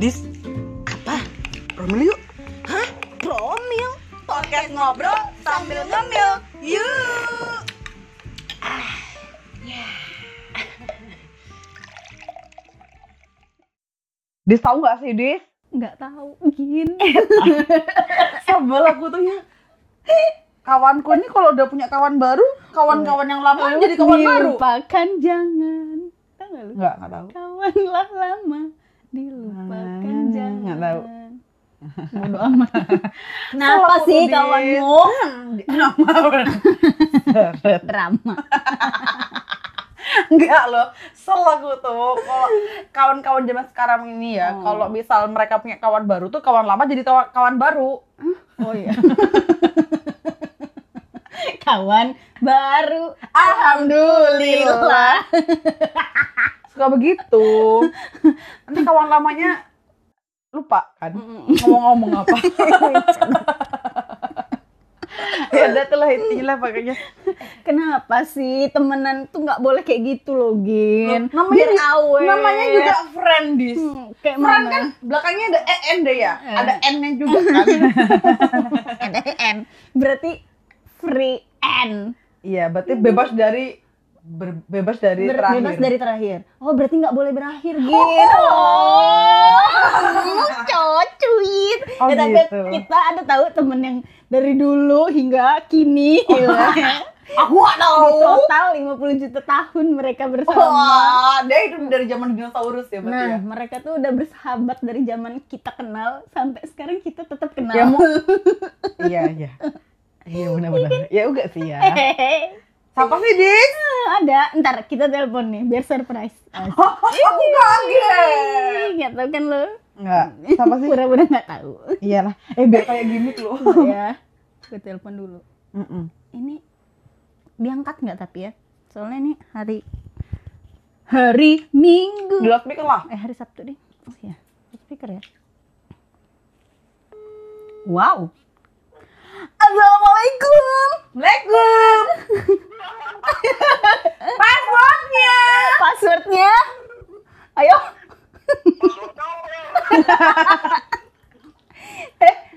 Dis, Apa? promil yuk. Hah? Promil? Podcast ngobrol sambil ngemil. Yuk! Dis tahu nggak sih Dis? nggak tahu gin Sebel aku tuh ya. Kawanku ini kalau udah punya kawan baru, kawan-kawan yang lama jadi kawan baru. dilupakan jangan tahu nggak lu Enggak, enggak tahu. kawanlah lama dilupakan Hmm, jangan nggak tahu. Bodo amat Kenapa Selalu sih kawanmu? drama Enggak loh, sel aku tuh kalau kawan-kawan zaman sekarang ini ya, Oh. kalau misal mereka punya kawan baru tuh kawan lama jadi kawan, kawan baru. oh iya kawan baru Alhamdulillah. Suka begitu. Nanti kawan lamanya lupa kan ngomong-ngomong apa. ya udah tuh lah intinya lah pokoknya. kenapa sih temenan tuh nggak boleh kayak gitu loh gin Namanya biar awet Namanya juga friendis. Hmm, kayak Friend mana kan belakangnya ada en deh ya. Eh. Ada n-nya juga kan. ada N berarti free N Iya, berarti bebas dari bebas dari Ber- terakhir. bebas dari terakhir. Oh, berarti nggak boleh berakhir gitu. Oh, cocuit. Oh, ya, tapi gitu. kita ada tahu temen yang dari dulu hingga kini. gitu. Aku gak Di tahu. total 50 juta tahun mereka bersama. Wah, dia hidup dari zaman dinosaurus ya berarti Nah, ya. mereka tuh udah bersahabat dari zaman kita kenal sampai sekarang kita tetap kenal. Ya Iya, iya. Iya benar-benar. Ya enggak sih ya. Siapa sih, Dis? ada, ntar kita telepon nih biar surprise. Aku kaget. Gak tau kan lo? Enggak. Siapa sih? Pura-pura gak tahu. Iyalah. Eh, biar kayak gimmick lu. ya, gue telepon dulu. Mm-mm. Ini diangkat nggak tapi ya? Soalnya ini hari hari Minggu. Di loudspeaker lah. Eh hari Sabtu deh. Oh iya, speaker ya. Wow. Assalamualaikum. Assalamualaikum. Passwordnya. Passwordnya? Ayo.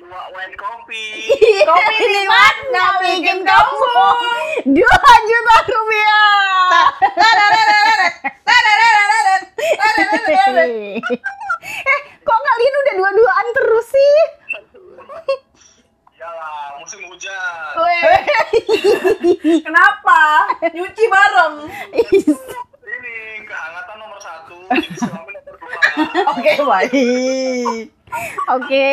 dua white kopi Kopi nikmat nggak bikin kamu. Dua juta rupiah. eh, kok kalian udah dua-duaan terus sih? Yalah, musim hujan Kenapa? Nyuci bareng. ini kehangatan nomor satu Oke, baik. Oke.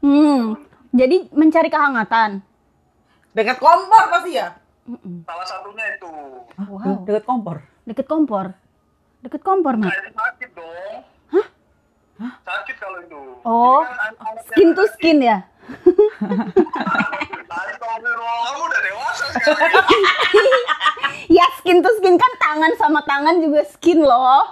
Hmm. Jadi mencari kehangatan. Dekat kompor pasti ya? salah satunya itu Wow. Dekat kompor. Deket kompor. Deket kompor, nah Mat. itu sakit dong sakit kalau itu Oh, kan Skin to skin ya? Di- Astagfirullah, kamu udah dewasa sekarang Ya skin to skin kan tangan sama tangan juga skin loh.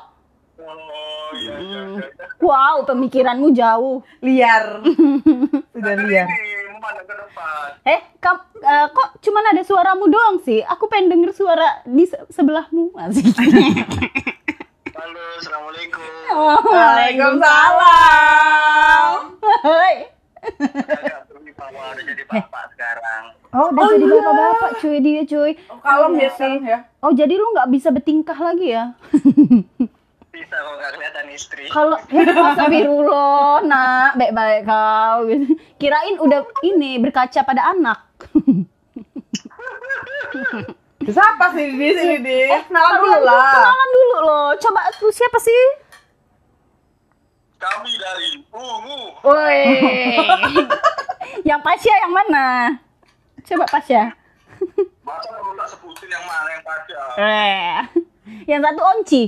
oh iya iya iya Wow, pemikiranmu jauh. Liar. Sudah liar. ini memandang ke depan Eh, kam- eh, kok cuman ada suaramu doang sih? Aku pengen denger suara di se- sebelahmu. Asik. halo assalamualaikum Waalaikumsalam. Hai. Udah jadi bapak sekarang Oh, udah jadi bapak-bapak cuy dia cuy. Kalem Iya ya sekarang ya. Oh, jadi lu nggak bisa bertingkah lagi ya? bisa kok nggak kelihatan istri Kalau eh astagfirullah, nak, baik-baik kau. Kirain udah ini berkaca pada anak. Siapa sih di sini, Di? Eh, kenalan dulu lah. Kenalan dulu loh. Coba lu siapa sih? Kami dari Ungu Woi. yang Pasya yang mana? Coba Pasya. masa perlu tak sebutin yang mana yang pada Eh. Yang satu Onci.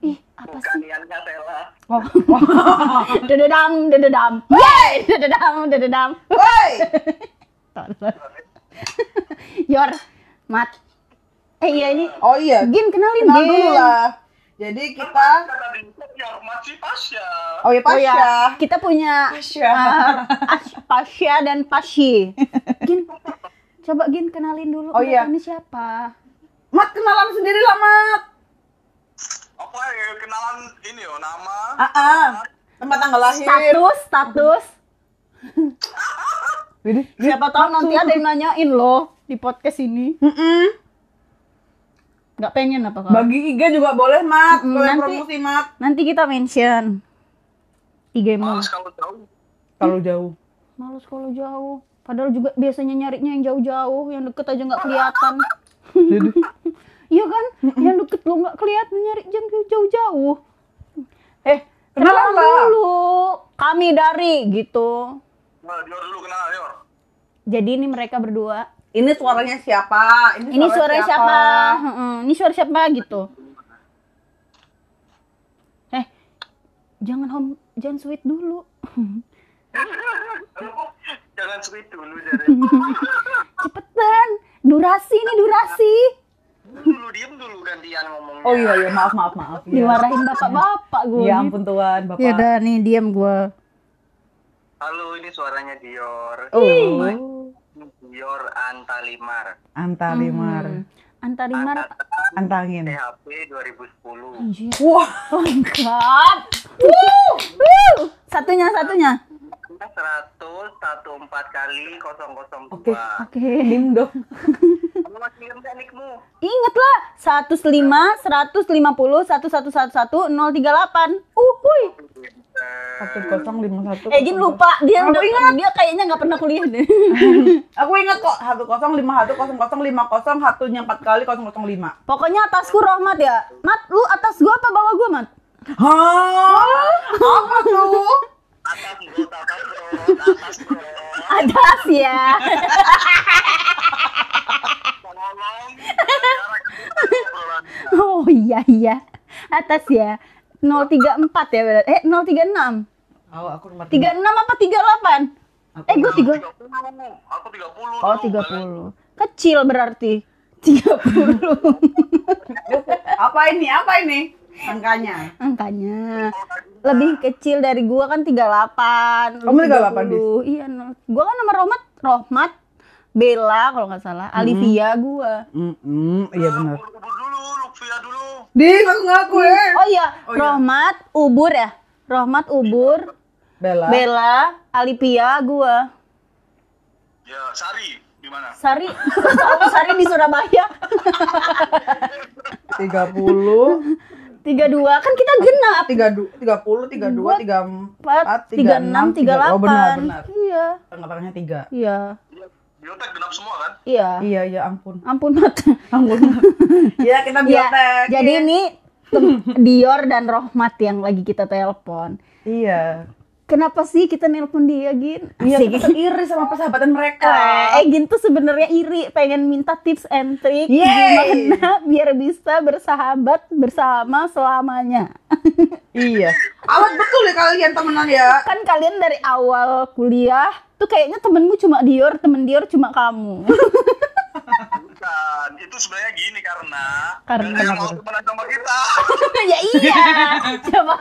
Ih, apa bukan sih? Ian Kasela Oh, Dededam, dededam. Yeay, dededam, dededam. Woi. Yor, Mat. Eh iya ini. Oh iya, Gin kenalin kenal Gin. dulu lah. Jadi kita kata di ya Pasya Oh ya Oh kita punya Pasya. uh, As- Pasya dan Pasyi. Gin, coba Gin kenalin dulu. Oh iya. Ini siapa? Mat kenalan sendiri lah, Mat. apa ya kenalan ini yo nama. Ah, ah. tempat tanggal lahir. Status, status. Jadi, Siapa tahu nanti ada yang nanyain loh di podcast ini. Mm-mm. Nggak pengen apa kak? Bagi IG juga boleh, Mat. Mm, Boleh nanti- promosi, Mat. Nanti kita mention IG-mu. Males kalau jauh. Kalau jauh. Males kalau jauh. Padahal juga biasanya nyarinya yang jauh-jauh, yang deket aja nggak kelihatan. Iya kan? Yang deket lo nggak kelihatan nyari yang jauh-jauh. eh, Kenalan dulu. Kami dari gitu. Nah, Dior dulu kenalan, Dior. Jadi ini mereka berdua. Ini suaranya siapa? Ini suara siapa? Heeh, Ini suara siapa gitu. Eh, jangan home, jangan sweet dulu. Jangan sweet dulu jadi. Cepetan. Durasi ini durasi. dulu diem dulu gantian ngomongnya. Oh iya, iya. Maaf, maaf, maaf. Iya. Dimarahin bapak-bapak gue. Ya ampun Tuhan, Bapak. Ya udah nih diam gue. Halo, ini suaranya Dior. Oh, Dior Antalimar. Antalimar. Hmm. Antarimar. Antangin. THP 2010. Anjir. Wah. Wuh, wuh. Satunya satunya. 100 14 kali 002. Oke. Oke. dim dong. Kamu masih ingat nggak nikmu? Ingat lah 105 150 1111 038. Uhuy. Satu kosong lima satu. Eh Jin lupa dia Aku udah ingat. dia kayaknya nggak pernah kuliah deh. Aku ingat kok satu kosong lima satu kosong kosong lima kosong satunya empat kali kosong kosong lima. Pokoknya atasku Rohmat ya. Mat, lu atas gua apa bawah gua, Mat? Hah? Apa tuh? Atas bro, atas bro, atas bro. Atas ya. Oh iya iya. Atas ya. 034 ya berarti. Eh 036. Oh, aku nomor 36 apa 38? Eh gua 3. 30. Aku 30. Oh dulu, 30. Kecil berarti. 30 Apa ini? Apa ini? Angkanya. angkanya. Lebih kecil dari gua kan 38. Lu Kamu 38, 30. Iya, no. gua kan nama Rohmat, Rohmat Bella kalau nggak salah. Alivia gua. Mm -mm, iya benar. Dulu. Di ngaku ngaku ya. Oh iya, Oh iya. Rohmat Ubur ya. Rohmat Ubur, Bella. Bella, Alivia gua. Ya, Sari di mana? Sari, Sari di Surabaya. 30 32 kan kita genap. 32 30 32 34 4, 36, 38. Oh benar benar. Iya. Tengah-tengahnya 3. Iya. Biotek genap semua kan? Iya. Iya iya ampun. Ampun, Mat. Ampun. Iya kita Iya. biotek. Jadi ini Dior dan Rohmat yang lagi kita telepon. Iya. Kenapa sih kita nelpon dia, Gin? Iya, kita iri sama persahabatan mereka. Eh, Gin tuh sebenarnya iri, pengen minta tips and trick Yeay. gimana biar bisa bersahabat bersama selamanya. iya. Alat betul ya kalian temenan ya. kan kalian dari awal kuliah tuh kayaknya temenmu cuma Dior, temen Dior cuma kamu. Bukan, itu sebenarnya gini karena Karena ada yang mau temenan sama kita. ya iya. Coba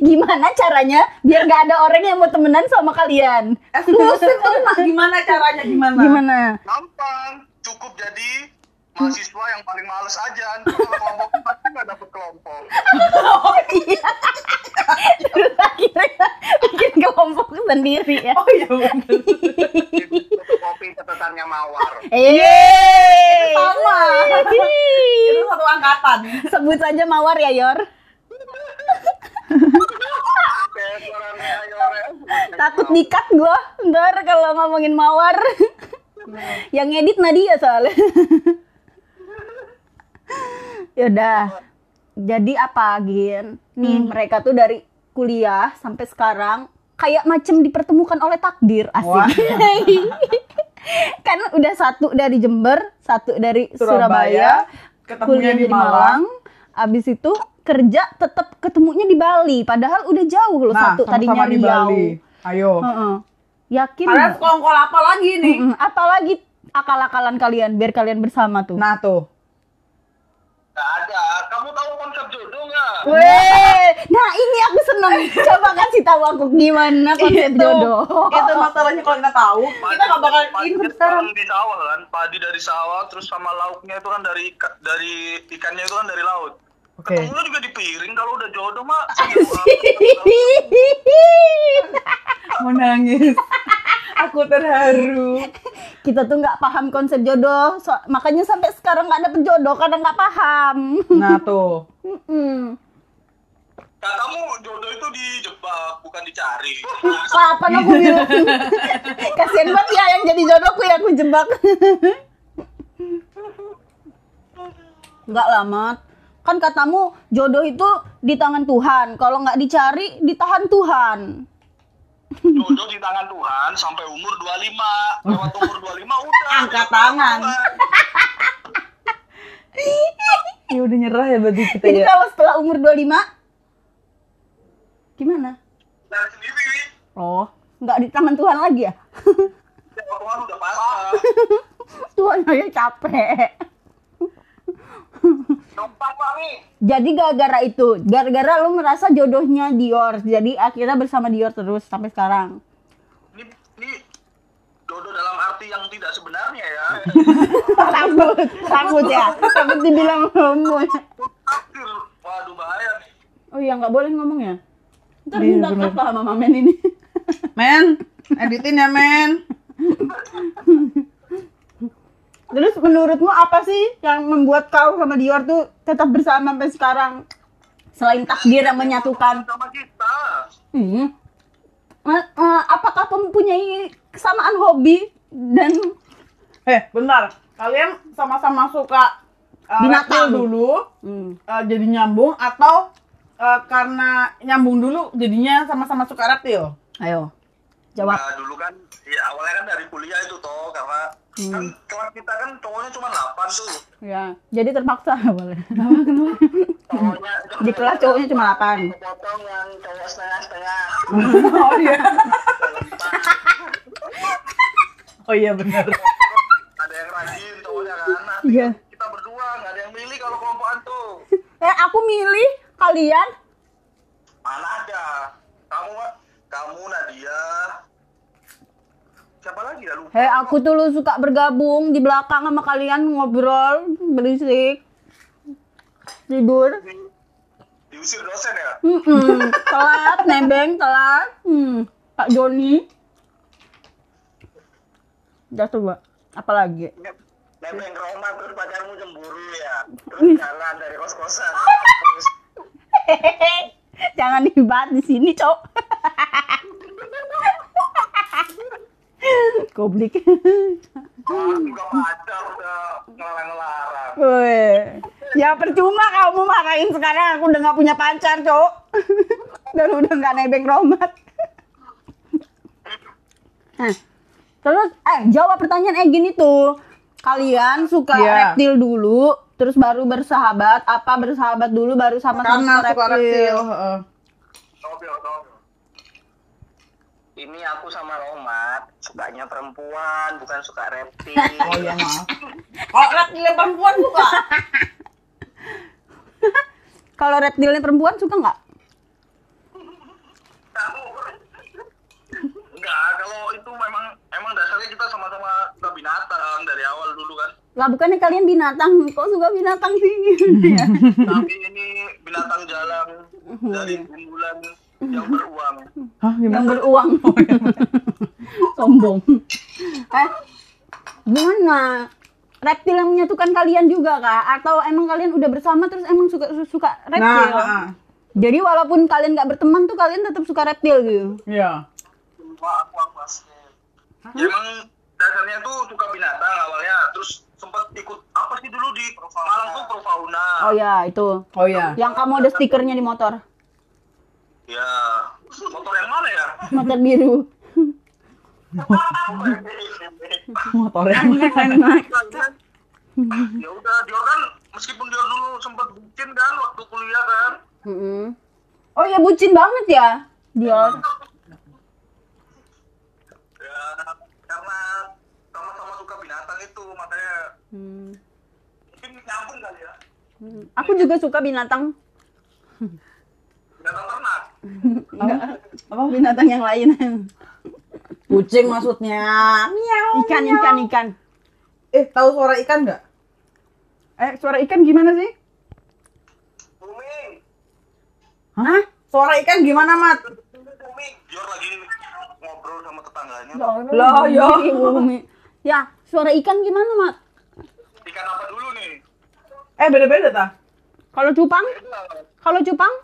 gimana caranya biar gak ada orang yang mau temenan sama kalian? Eksklusif tuh Mak. gimana caranya gimana? Gimana? Gampang, cukup jadi mahasiswa yang paling males aja. Kalau kelompok pasti nggak dapet kelompok. Oh iya. Terus akhirnya bikin kelompok sendiri ya. Oh iya. Kopi catatannya mawar. Eh, Sama. Itu satu angkatan. Sebut saja Mawar ya, Yor. Takut dikat gua ntar kalau ngomongin Mawar. Yang ngedit Nadia soalnya. Yaudah. Jadi apa, Gin? Nih, mereka tuh dari kuliah sampai sekarang kayak macam dipertemukan oleh takdir asik. kan udah satu dari Jember, satu dari Surabaya, Surabaya, ketemunya kuliah di di Malang. Abis itu kerja tetap ketemunya di Bali, padahal udah jauh loh Nah, satu tadinya sama-sama di Riau. Bali. Ayo. Heeh. Yakin Kalian nggak? sekongkol apa lagi nih? Mm-mm. Apalagi akal-akalan kalian biar kalian bersama tuh. Nah tuh. Nggak ada. Kamu tahu konsep jodoh nggak? Weh, nah ini aku seneng. Coba kasih tahu aku gimana konsep Itu. jodoh. Itu masalahnya kalau kita tahu, kita nggak bakal Padi ini kan sekarang. di sawah kan, padi dari sawah, terus sama lauknya itu kan dari dari ikannya itu kan dari laut. Oke. Ketemunya juga di piring kalau udah jodoh mah. Mau nangis. Aku terharu. Kita tuh nggak paham konsep jodoh, so- makanya sampai sekarang nggak dapet jodoh karena nggak paham. Nah tuh. Mm-mm. Katamu jodoh itu dijebak, bukan dicari. Kapan aku bilang? Kasian banget ya yang jadi jodohku ya aku jebak. Enggak lah, Mat. Kan katamu jodoh itu di tangan Tuhan. Kalau nggak dicari, ditahan Tuhan. Jodoh di tangan Tuhan sampai umur 25. Lewat umur 25 udah. Angkat tangan. Ya udah nyerah ya berarti kita Jadi ya. kalau setelah umur 25 gimana? Sendiri. Oh, nggak di tangan Tuhan lagi ya? Ya, Tuhan udah pasrah. Tuhan aja capek. Jadi gara-gara itu, gara-gara lu merasa jodohnya Dior, jadi akhirnya bersama Dior terus sampai sekarang. Ini, ini jodoh dalam arti yang tidak sebenarnya ya. takut, takut ya, takut dibilang homo. Takdir. Waduh bahaya nih. Oh iya nggak boleh ngomong ya. Ntar Iya, minta kata sama Mamen ini. Men, editin ya men. Terus menurutmu apa sih yang membuat kau sama Dior tuh tetap bersama sampai sekarang? Selain takdir yang menyatukan. Sama kita. Hmm. Ma- eh, apakah mempunyai kesamaan hobi dan Eh, bentar. Kalian sama-sama suka uh, Binatang. dulu, hmm. uh, jadi nyambung atau uh, karena nyambung dulu jadinya sama-sama suka reptil? Ayo, jawab. Nah, dulu kan ya awalnya kan dari kuliah itu toh karena kan kelas kita kan cowoknya cuma 8 tuh. Ya, jadi terpaksa boleh. Cowoknya Di kelas cowoknya cuma 8. potong yang cowok setengah-setengah. oh iya. oh iya benar. Ada yang rajin cowoknya kan. Nah, Iya. kita berdua nggak ada yang milih kalau kelompokan tuh. Eh, aku milih kalian. Mana ada? Kamu kamu Nadia. Siapa lagi ya lupa. Hei, aku tuh lu suka bergabung di belakang sama kalian ngobrol, berisik. Tidur. Diusir dosen ya? Mm-mm. Telat, nebeng, telat. Hmm. Pak Joni. Udah tuh, Mbak. Apalagi? Nebeng Roma terus pacarmu cemburu ya. Terus jalan dari kos-kosan. Terus Jangan dibahas di sini, Cok. Goblik. ah, juga pacar udah ngelarang-ngelarang. Ya percuma kamu marahin sekarang aku udah nggak punya pacar, Cok. Dan udah nggak nebeng romat. Nah, terus eh jawab pertanyaan Egin itu. Kalian suka Iya. reptil dulu, terus baru bersahabat, apa bersahabat dulu baru sama-sama Karena suka reptil. heeh. Tobil, tobil. Ini aku sama Romat sukanya perempuan, bukan suka reptil. Oh iya maaf. Kalau reptil perempuan suka. Kalau reptilnya perempuan suka nggak? Enggak, kalau itu memang emang dasarnya kita sama-sama suka binatang dari awal dulu kan. Lah bukannya kalian binatang, kok suka binatang sih? Ya. Tapi ini binatang jalan dari unggulan yang beruang. Hah, yang beruang. Sombong. Eh, gimana? Reptil yang menyatukan kalian juga kah? Atau emang kalian udah bersama terus emang suka suka Nah, reptil? heeh. Jadi walaupun kalian nggak berteman tuh kalian tetap suka reptil gitu. Iya. Wah, aku. Ya, emang dasarnya tuh suka binatang awalnya, terus sempat ikut apa sih dulu di Malang tuh Profauna. Oh ya, itu. Oh iya. Yang kamu ada stikernya di motor. Ya, motor yang mana ya? Motor biru. Motornya. ya udah, Dior kan meskipun Dior dulu sempat bucin kan waktu kuliah kan. Mm-mm. Oh ya bucin banget ya. Dior. Ya, karena sama-sama suka binatang itu makanya Hmm. mungkin nyambung kali ya. Hmm. Aku juga suka binatang. Binatang ternak. Apa binatang yang lain? Kucing maksudnya. Miau. ikan, ikan, ikan. Eh, tahu suara ikan nggak? Eh, suara ikan gimana sih? Oh, Hah? Suara ikan gimana, Mat? Umi, Dior lagi ngobrol sama tetangganya. Lah, ya. Umi. Ya, suara ikan gimana, Mat? Ikan apa dulu nih? Eh, beda-beda ta? Kalau cupang? Kalau cupang?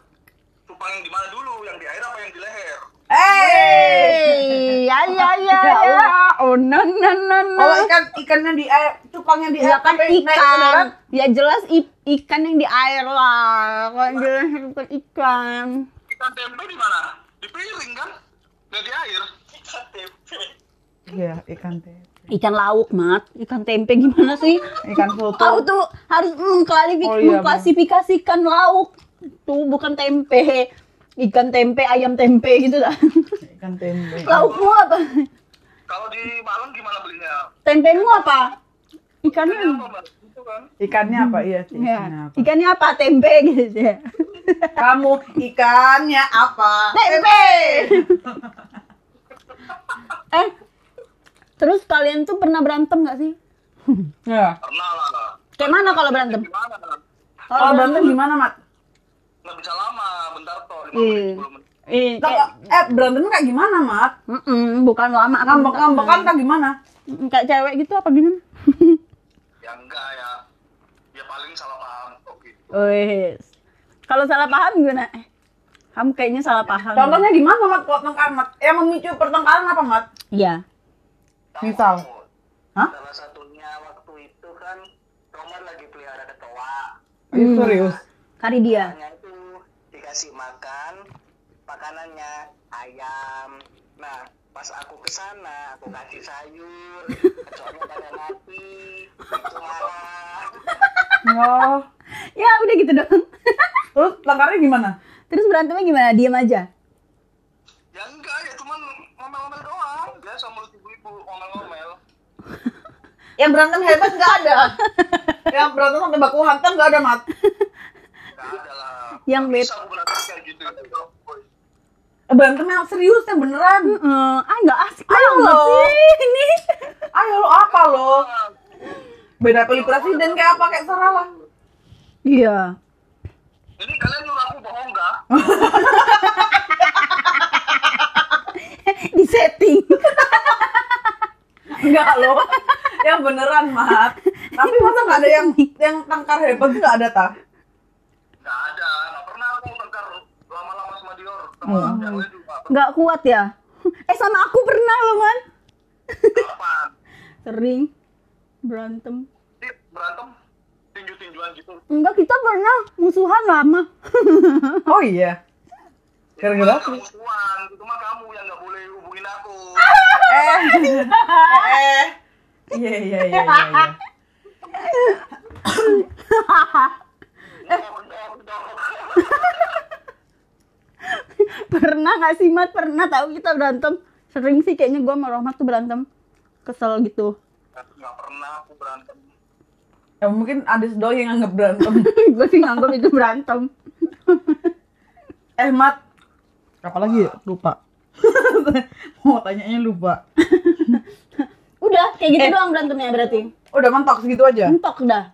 Cupang yang di mana dulu? Yang di air apa yang di leher? Eh, ya ya ya ya. Oh no no no no. kalau ikan ikannya di air, cupangnya di air, Ya kan ikan. Ya jelas ikan yang di air lah. Kalau jelas bukan ikan. Ikan tempe di mana? Di piring kan? Nggak di air. Ikan tempe. Iya, ikan tempe. Ikan lauk, Mat. Ikan tempe gimana sih? Ikan soto. Kau tuh harus mengklarifikasi Oh, iya, mengklasifikasikan lauk. Tuh bukan tempe. Ikan tempe, ayam tempe gitu dah. Ikan tempe. Laukmu apa? Kalau di Malang gimana belinya? Tempemu apa? Ikannya Ikannya apa, Mbak? Itu kan. Ikannya apa? Iya, Ya. ikannya apa? Ikannya apa? Tempe gitu ya. Kamu ikannya apa? Tempe. eh, terus kalian tuh pernah berantem gak sih? Ya. Pernah lah. Kayak mana kalau berantem? Kalau berantem gimana, Mat? Nggak bisa lama, bentar toh. 5 Iya. menit, 10 menit. Eh, Nah, kayak, eh berantemnya kayak gimana, Mat? Mm-mm, bukan lama. Ngambek-ngambekan tak gimana? Mm, Kayak cewek gitu apa gimana? Ya enggak ya. Ya paling salah paham kok gitu. Wes. Kalau salah paham gimana? Eh, kamu kayaknya salah paham. Contohnya gimana, Mat? Kalau tengkar, Mat? Yang memicu pertengkaran apa, Mat? Iya. Misal? Hah? Salah satunya waktu itu kan Roman lagi pelihara kecoa. Ih, serius. Kari dia. Dikasih makan, makanannya ayam. Nah, pas aku ke sana, aku kasih sayur, kecoanya pada mati, itu marah. Oh. Ya udah gitu dong. Terus tengkarnya gimana? Terus berantemnya gimana? Diam aja. Ya enggak, ya cuman ngomel-ngomel doang. Biasa mulut ibu-ibu ngomel-ngomel. Yang berantem hebat nggak ada. yang berantem sampai baku hantam nggak ada, Mat. Enggak ada lah. Yang Nggak bet. Bisa aku berantem kayak gitu. Eh, Berantem yang serius, yang beneran. Heeh. ah nggak asik Ayo lo. sih ini. Ayo lo apa lo? Beda pilih presiden kayak apa kayak serah lah. Iya. Ini kalian nyuruh aku bohong nggak? Di setting. Enggak lo. yang beneran, Mat. Tapi masa nggak ada yang yang tangkar hebat nggak ada ta? Nggak ada. Nggak pernah aku tengkar lama-lama juga. Nggak kuat ya? Eh sama aku pernah loh man. Sering berantem. Berantem tinju-tinjuan gitu. Enggak kita pernah musuhan lama. Oh iya. Gara-gara nggak musuhan. Itu mah kamu yang nggak boleh hubungin aku. eh eh iya iya iya iya. Pernah nggak sih mat? Pernah tahu kita berantem. Sering sih kayaknya gua sama Rohmat tuh berantem. Kesel gitu. Nggak pernah aku berantem. Ya mungkin Adis doang yang anggap berantem. gue sih nganggap itu berantem. eh Mat, apa lagi ya? Lupa. Mau tanyanya lupa. Udah kayak gitu Eh. doang berantemnya berarti. Udah mentok segitu aja. Mentok dah.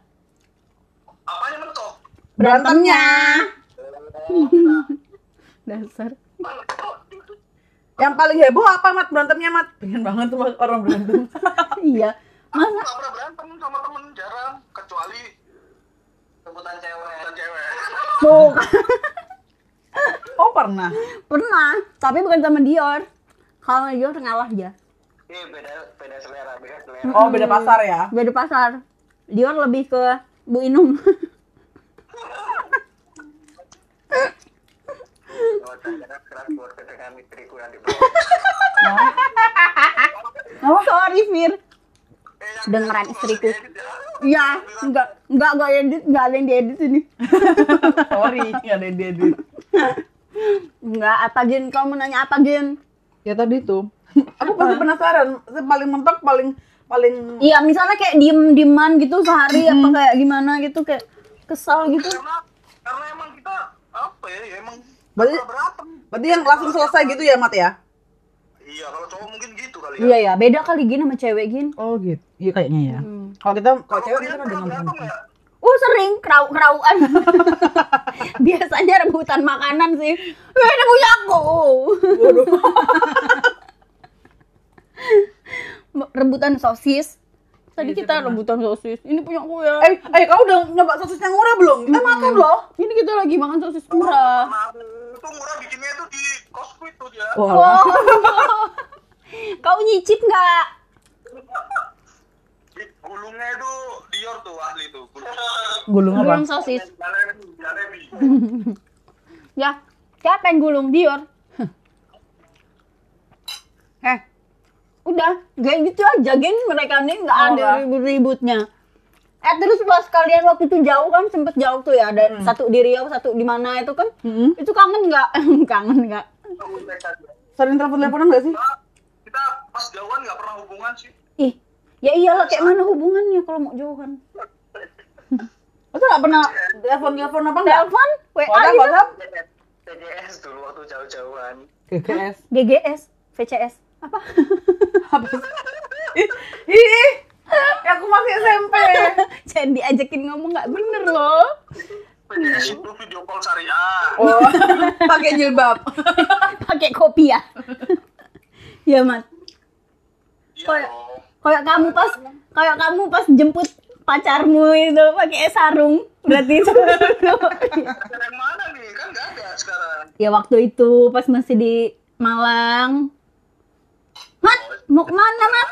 Apanya mentok? Berantemnya. Dasar. Yang paling heboh apa Mat berantemnya Mat? Pengen banget tuh orang berantem. iya. Masa nggak pernah berantem sama temen jarang. Kecuali sebutan cewek. Sebutan cewek. tuh oh pernah. pernah, tapi bukan sama Dior. Kalau Dior ngalah dia. Iya beda beda selera, beda selera. Oh beda pasar ya. Beda pasar. Dior lebih ke Bu Inung. Oh, keras dengan istriku yang di Sorry Fir. Dengeran istriku. nggak ya. Enggak enggak enggak edit, enggak ada yang diedit ini. Sorry, nggak ada yang diedit. Enggak, apa Gin? Kamu mau nanya apa Gin? Ya tadi tuh. Aku pasti penasaran. Paling mentok paling paling Iya, misalnya kayak diem-dieman gitu sehari apa kayak gimana gitu kayak kesal gitu. Karena karena emang kita apa ya, ya emang Berarti- berantem. berarti yang langsung selesai gitu ya Mat ya? Iya, kalau cowok mungkin gitu kali ya. Iya ya, beda kali Gin sama cewek Gin. Oh gitu. Iya kayaknya ya. Hmm. Kalau kita kalau cewek kan ada nggak? Oh sering kerau kerauan. Biasanya rebutan makanan sih. Eh, ini punya aku. rebutan sosis. Tadi kita rebutan sosis. Ini punya aku ya. Eh, eh kamu udah nyoba sosis yang murah belum? Kita makan loh. Ini kita lagi makan sosis murah. Itu murah bikinnya itu di Costco itu dia. Wah. Oh. Kau nyicip nggak? Gulungnya itu Dior tuh ahli tuh. Gulung apa? Gulung sosis. Ya, siapa yang gulung Dior? eh, udah, kayak gitu aja, geng mereka nih nggak Oh, ada ribut-ributnya. Eh terus pas kalian waktu itu jauh kan sempet jauh tuh ya, ada satu di Riau, satu di mana itu kan? Hmm. Itu kangen nggak? kangen nggak? Sering telepon-teleponan gak sih? Kita pas jauhan nggak pernah hubungan sih. Ih, ya iyalah kayak mana hubungannya kalau mau jauhan? Itu gak pernah telepon-telepon apa enggak? Telepon, WA WhatsApp, gitu. WhatsApp? TGS dulu waktu jauh-jauhan. GGS. GGS, VCS, apa? Apa sih? Ih, ih, ya aku masih SMP. Jangan diajakin ngomong nggak bener loh. Itu video call syariah. Oh, pakai jilbab. Pakai kopi ya. ya, Mat. Iya Kayak-. Kayak kamu pas kayak kamu pas jemput pacarmu itu pakai sarung. Berarti itu. Yang mana nih? Kan nggak ada sekarang. ya waktu itu pas masih di Malang. Mat, mau ke mana, Mat?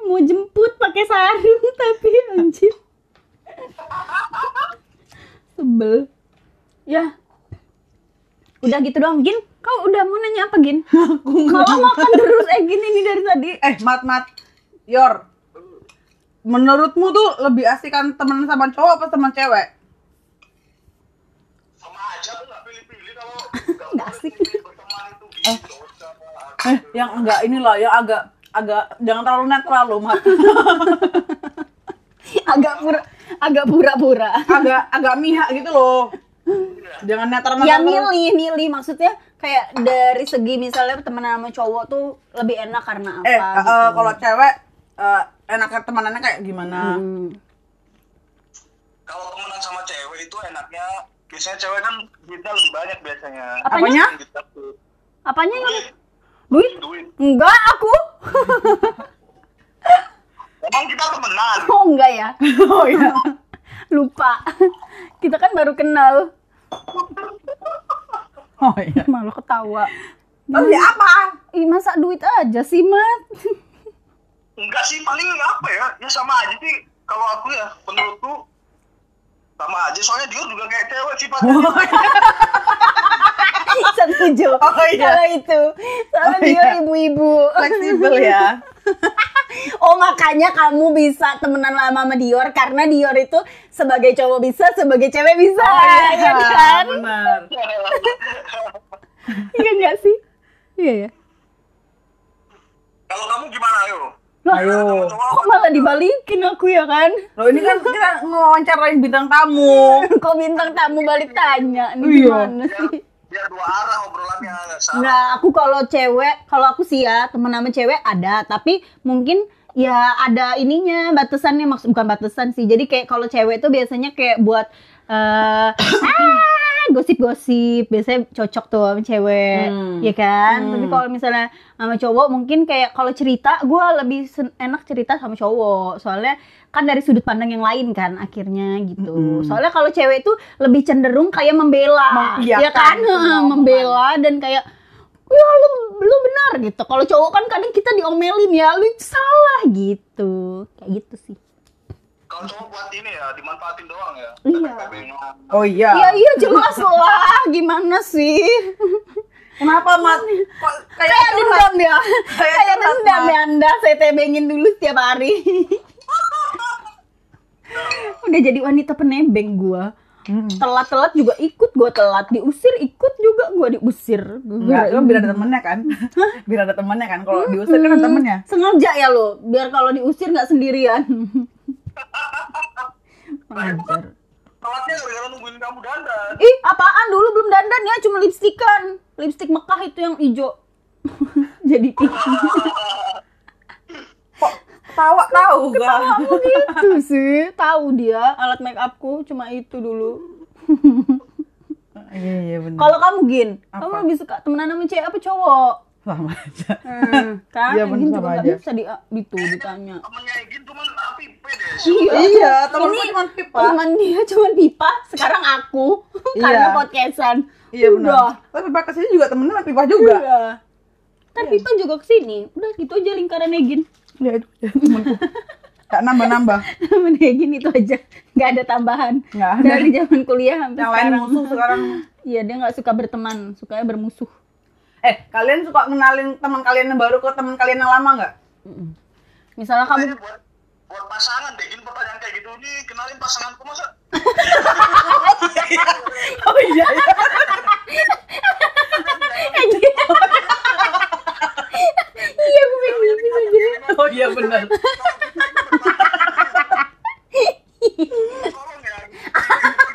Eh, Mau jemput pakai sarung tapi anjir. Sebel. Ya. Udah gitu doang, Gin. Kau udah mau nanya apa, Gin? Malah makan terus eh gini nih dari tadi. Eh, Mat, Mat. Yor. Menurutmu tuh lebih asikan temenan sama cowok apa sama cewek? Sama aja aku nggak pilih-pilih kalau Nggak asik. berteman itu gitu. Eh, yang enggak inilah, yang agak agak jangan terlalu netral loh, Mat. Agak pura agak pura-pura. agak agak mihak gitu loh. Jangan netral Ya milih, milih maksudnya kayak dari segi misalnya temenan sama cowok tuh lebih enak karena apa? Eh, eh, gitu. kalau cewek eh, enaknya temenannya kayak gimana? Hmm. Kalau temenan sama cewek itu enaknya biasanya cewek kan duitnya lebih banyak biasanya. Apanya? Duit, Apanya yang duit, duit? Enggak, aku. Emang kita temenan. Oh, enggak ya. Oh iya. Lupa. Kita kan baru kenal. Oh iya. Malu ketawa. Terus ya apa? Ih, masa duit aja sih, Mat? Enggak sih, paling apa ya? Ya sama aja sih. Kalau aku ya, menurutku sama aja. Soalnya dia juga kayak cewek sifatnya. Setuju. Oh, iya. Kalau itu. Soalnya Oh, dia iya. ibu-ibu. Fleksibel ya. Oh makanya kamu bisa temenan lama sama Dior karena Dior itu sebagai cowok bisa, sebagai cewek bisa, ya kan? Benar. Iya nggak sih? Iya ya. Kalau kamu gimana, ayo? Loh, Ayo. kok malah dibalikin aku ya kan? Loh ini kan kita ngewawancarain bintang tamu. Kok bintang tamu balik tanya? Ini Iya. gimana Biar, sih? biar dua arah obrolannya nggak salah. Nah, aku kalau cewek, kalau aku sih ya temen sama cewek ada, tapi mungkin ya ada ininya batasannya maksud bukan batasan sih. Jadi kayak kalau cewek tuh biasanya kayak buat eh ah, gosip-gosip biasanya cocok tuh sama cewek, Hmm. ya kan? Hmm. Tapi kalau misalnya sama cowok mungkin kayak kalau cerita gue lebih enak cerita sama cowok, soalnya kan dari sudut pandang yang lain kan akhirnya gitu. Mm-mm. Soalnya kalau cewek tuh lebih cenderung kayak membela, ya kan? membela dan kayak ya lu lu benar gitu. Kalau cowok kan kadang kita diomelin ya, lu salah gitu. Kayak gitu sih. Kalau cowok buat ini ya, dimanfaatin doang ya. Iya. Oh iya. Iya iya jelas lah. Gimana sih? Kenapa Mat? Kok kayak Kayak dendam ya. Kayak dendam ya Anda. Saya tebengin dulu setiap hari. Udah jadi wanita penebeng gua. Hmm. Telat-telat juga ikut gua telat, diusir ikut juga gua diusir. Enggak, kan biar ada temennya kan? biar ada temennya kan? Kalau diusir kan ada temennya. Sengaja ya lo, biar kalau diusir nggak sendirian. Wajar. Telatnya gara-gara nungguin kamu dandan. Ih, apaan dulu belum dandan ya, cuma lipstikan. Lipstik Mekah itu yang hijau. Jadi pink. Kok Tawa tahu gak? Kamu gitu sih. Tahu dia alat make upku cuma itu dulu. Iya iya benar. Kalau kamu Gin, Apa? kamu lebih suka temenan sama cewek apa cowok? Sama aja. Hmm, kan Iya, bener, Gin sama juga nggak aja. bisa di itu ditanya. temennya Egin cuma api pede Iya, temenku Ini cuma pipa. Teman dia cuma pipa, sekarang aku karena Iya. podcastan. Iya benar. Tapi pipa ke sini juga temennya sama pipa juga. Iya. Kan pipa juga ke sini. Udah gitu aja lingkaran Egin. Ya itu ya, temenku. Gak nambah-nambah. Temen Egin itu aja. Nggak ada tambahan. Nggak ada. Dari zaman kuliah sampai Yang lain sekarang. musuh sekarang. Iya, dia nggak suka berteman, sukanya bermusuh. Eh, kalian suka ngenalin teman kalian yang baru ke teman kalian yang lama nggak? Misalnya kamu buat buat pasangan deh Gin pertanyaan kayak gitu nih kenalin pasanganku masa Oh iya. Iya, gue gitu aja. Oh iya benar. tolong ya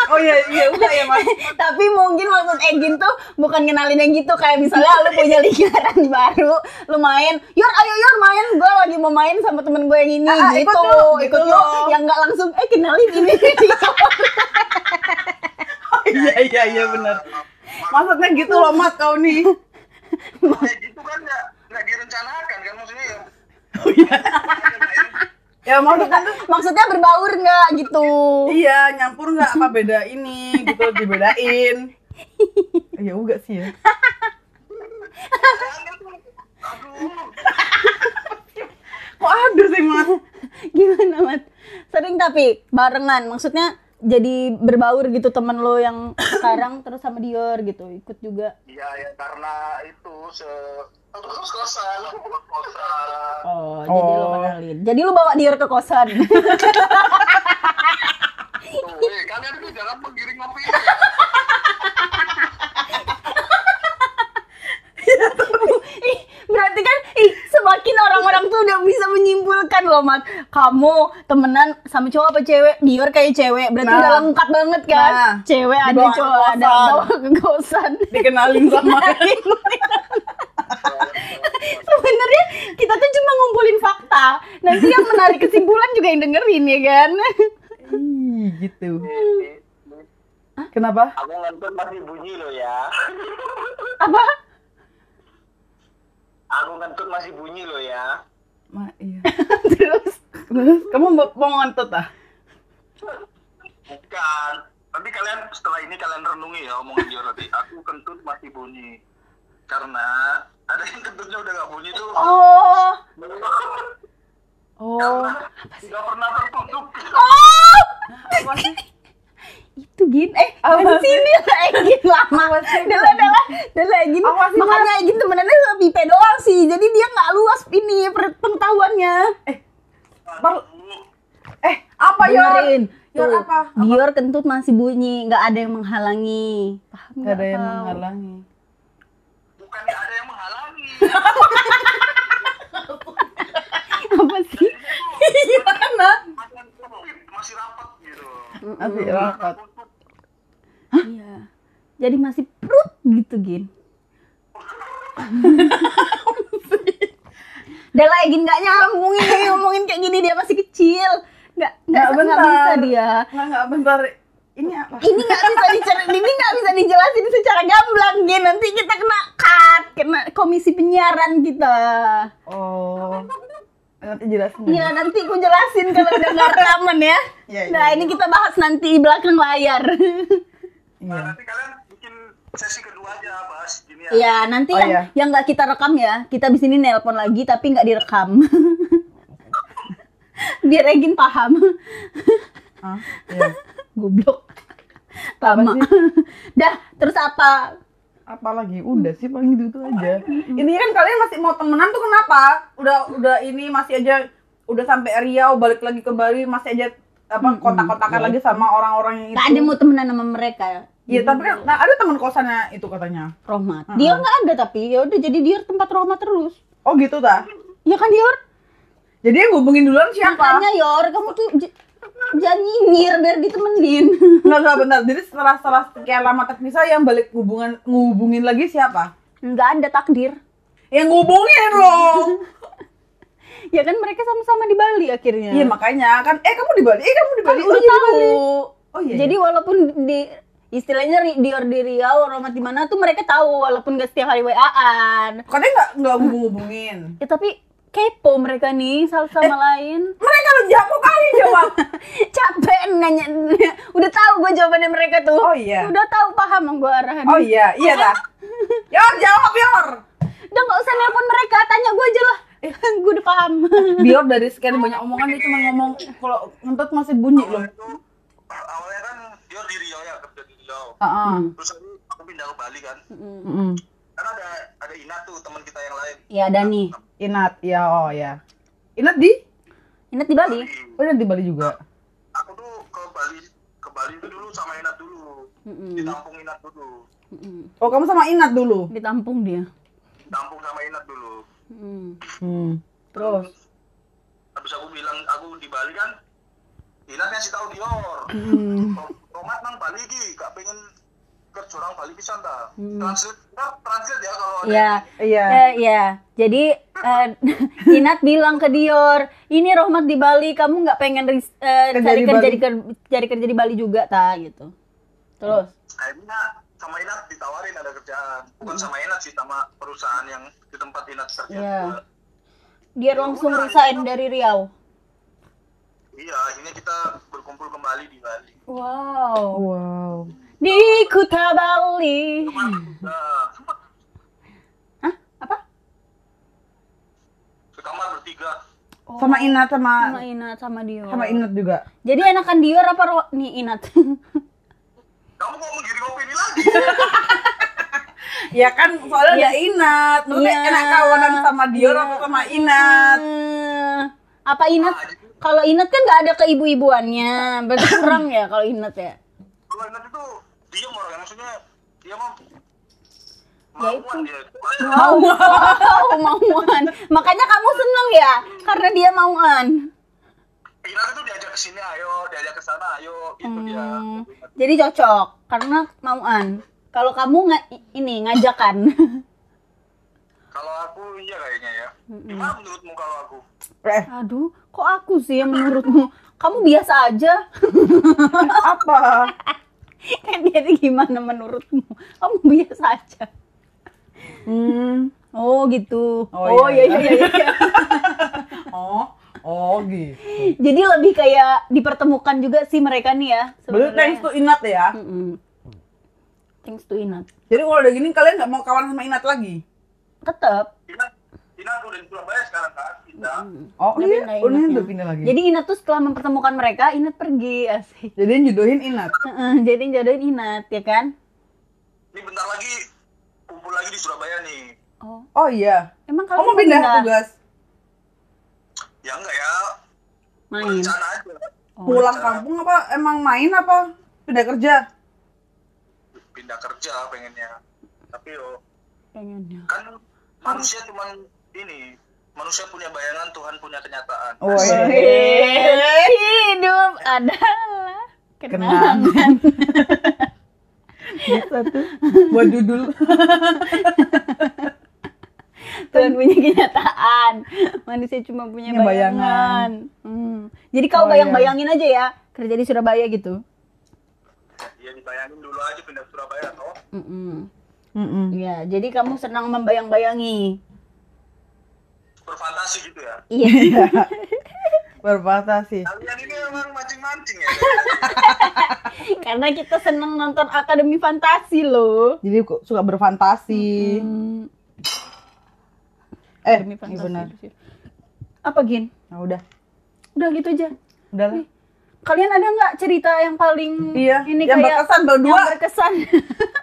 Oh iya iya udah ya mas. Tapi mungkin maksud Egin tuh bukan kenalin yang gitu kayak misalnya lu punya lingkaran baru, lu main, "Yor, ayo Yor main, gue lagi mau main sama temen gue yang ini." Ah, ah, gitu. ikut yuk, ikut gitu yuk. loh. Yang nggak langsung eh kenalin ini. Oh, iya iya iya benar. Maksudnya gitu loh mat kau nih. kayak gitu kan nggak direncanakan kan maksudnya ya Oh iya. Ya maksudnya Maksudnya berbaur nggak gitu. iya nyampur nggak apa beda ini gitu dibedain. Ya enggak sih ya. aduh Kok ada sih mas? Gimana, Mat? Sering tapi barengan. Maksudnya jadi berbaur gitu temen lo yang sekarang terus sama Dior gitu ikut juga? Iya ya karena itu se terus kosan kosan oh, jadi lo Oh. kenalin. Jadi lo bawa Dior ke kosan. Tuh, eh, kalian tuh jangan menggiring opini ya. Ih, berarti kan ih, semakin orang-orang tuh udah bisa menyimpulkan loh mat. Kamu temenan sama cowok apa cewek? Dior kayak cewek. Berarti Nah. udah lengkap banget kan? Nah. cewek ada cowok ada. kosan. bawa ke kosan. Dikenalin sama sebenarnya kita tuh cuma ngumpulin fakta. Nanti yang menarik kesimpulan juga yang dengerin ya kan? Ih, gitu. Kenapa? aku ngantuk masih bunyi loh ya. Apa aku ngentut masih bunyi loh ya. Ma, iya. terus? Terus? Kamu mau mau ngentot ah? bukan. Nanti kalian setelah ini kalian renungi ya omongan dia tadi aku kentut masih bunyi. Karena ada yang kentutnya udah gak bunyi tuh. Oh. Oh, karena tidak pernah tertutup. Oh. Apa sih? Itu gin eh Apa sih? sini lah Egin lama sih? Dela Dela Dela sih, makanya Egin temenannya sama Pipe doang sih. Jadi dia nggak luas ini pengetahuannya. Bar- eh, apa dengerin. Yor Tuh, apa? Dior kentut masih bunyi nggak ada yang menghalangi. Paham Gak ada yang menghalangi. bukannya ada yang menghalangi. Apa sih? Gimana? masih rapat Masih rapat. iya. Jadi masih perut gitu gin. Dela Egin nggak nyambung ini. Ngomongin kayak gini dia masih kecil. Nggak nggak bisa dia. Nggak, nggak, bentar. Ini apa? ini nggak bisa dicer- ini nggak bisa dijelasin secara gamblang Gin. Nanti kita kena cut kena komisi penyiaran kita. Oh. Nanti jelasin. Iya nanti aku jelasin kalau udah nggak rekaman ya. Iya, iya, nah iya. ini kita bahas nanti di belakang layar. Iya. nanti kalian bikin sesi kedua aja bahas gini ya. Iya nanti Oh, yang iya. yang nggak kita rekam ya. Kita di sini nelpon lagi tapi nggak direkam. Biar Egin paham. Ah, iya. goblok. Lama. dah terus apa Apalagi udah sih paling gitu, -gitu aja. Ini kan kalian masih mau temenan tuh kenapa? Udah udah ini masih aja udah sampai Riau balik lagi ke Bali masih aja apa kontak-kontakan lagi sama orang-orang yang itu. ada mau temenan sama mereka Iya, tapi kan nah, ada teman kosannya itu katanya. Rohmat dia nggak ada tapi ya udah jadi dia tempat Rohmat terus Oh gitu ta? ya kan Dior Jadi yang hubungin duluan siapa? makanya Yor kamu tuh jangan nyinyir biar ditemenin Enggak, enggak benar. Jadi setelah setelah sekian lama terpisah yang balik hubungan ngehubungin lagi siapa? nggak ada takdir Yang ngubungin loh. ya kan mereka sama-sama di Bali akhirnya. Iya makanya kan eh kamu di Bali, eh kamu di kan Bali. udah oh, iya, di tahu. Bali. Oh iya. Jadi walaupun di istilahnya Dior di Riau, Romat di mana tuh mereka tahu walaupun gak setiap hari WA-an. katanya nggak nggak hubung-hubungin. Ya tapi kepo mereka nih satu sama lain. Mereka lu jago kali jawab. Capek nanya. Udah tahu gue jawabannya mereka tuh. Oh iya. Udah tahu paham gue arahan. Oh iya, iya dah. Yor jawab Yor. Udah nggak usah nelpon mereka, tanya gue aja lah. gue udah paham. Biar dari sekian banyak omongan dia cuma ngomong kalau ngentut masih bunyi loh. itu awalnya kan dia di Riau ya kerja di Riau Heeh. terus aku, aku pindah ke Bali kan Heeh. Kan ada ada Ina tuh teman kita yang lain ya Dani. Inat, ya oh ya. Inat di? Inat di Bali. Oh Inat di Bali juga. aku tuh ke Bali ke Bali itu dulu sama Inat dulu ditampung Inat dulu Oh kamu sama Inat dulu. Ditampung dia. ditampung sama Inat dulu Hmm. Terus. habis aku bilang aku di Bali kan Inat ngasih tahu Dior Romat nang Bali ki gak pengen kerja orang Bali pisan ta translate nah, translate ya kalau ada Ya. Iya. Eh, ya, jadi eh, Inat bilang ke Dior, ini Rohmat di Bali, kamu nggak pengen ris- Kerja cari kerja Bali. di cari kerja di Bali juga ta gitu. Terus, akhirnya sama Inat ditawarin ada kerjaan bukan sama Inat sih sama perusahaan yang di tempat Inat kerja Iya. dia langsung resign dari Riau. iya akhirnya kita berkumpul kembali di Bali Wow. Wow. Di Kuta Bali. sempat Hah? Apa? kamar bertiga Sama Inat sama Sama Inat sama Dior. sama Inat juga. Jadi enakan Dior apa ro nih Inat? kamu kok menggiring opini lagi Ya kan soalnya ada Inat. Maksudnya Iya. enak kawanan sama Dior atau sama Inat? Hmm, apa Inat? Kalau Inat kan nggak ada keibu-ibuannya, berarti kurang ya kalau Inat ya. kalau Inat itu diem orangnya maksudnya dia mah Ya itu. mauan dia Mau, mau, mauan. Makanya kamu seneng ya, karena dia mauan. Inat itu diajak ke sini ayo diajak ke sana ayo itu dia Hmm, jadi cocok karena mauan. Kalau kamu nggak ini ngajakan. kalau aku iya kayaknya ya gimana menurutmu kalau aku Eh, Aduh, kok aku sih yang menurutmu? Kamu biasa aja. apa? kan jadi gimana menurutmu? Kamu biasa aja. Hmm. Oh gitu. Oh, iya iya, iya iya. iya. Oh, oh gitu. Jadi lebih kayak dipertemukan juga sih mereka nih ya. Berarti thanks to Inat ya. Mm-mm. Thanks to Inat. Jadi kalau udah gini kalian nggak mau kawan sama Inat lagi? Tetap. Inat Inat udah di Surabaya sekarang kan Oh, Udah iya, pindah oh, ini Inatnya. udah pindah lagi. Jadi Inat tuh setelah mempertemukan mereka, Inat pergi asik. Jadi yang jodohin Inat. Heeh, Jadi jodohin Inat ya kan? ini bentar lagi kumpul lagi di Surabaya nih Oh, Oh iya. emang Kamu kamu mau pindah tugas? ya enggak ya main? rencana aja Pulang kampung apa emang main apa pindah kerja? pindah kerja pengennya tapi yo Pengennya. kan manusia cuman ini manusia punya bayangan Tuhan punya kenyataan Oh iya. iya. Hidup adalah Kenangan. kenangan. Bisa tuh buat judul. Tuhan punya kenyataan. Manusia cuma punya bayangan. bayangan. Hmm. Jadi kau Oh, iya. bayang-bayangin aja ya kerja di Surabaya gitu. ya dibayangin dulu aja pindah Surabaya toh Mm-mm. Mm-mm. Ya, jadi kamu senang membayang-bayangi. Berfantasi gitu ya Iya. Berfantasi. kalian ini memang mancing-mancing ya Karena kita senang nonton Akademi Fantasi loh. Jadi kok suka berfantasi. Hmm, Eh, Akademi iya Fantasi. benar. Apa Gin? Nah, udah. Udah gitu aja. Udah lah. Kalian ada nggak cerita yang paling Iya, ini yang kayak berkesan berdua. yang berkesan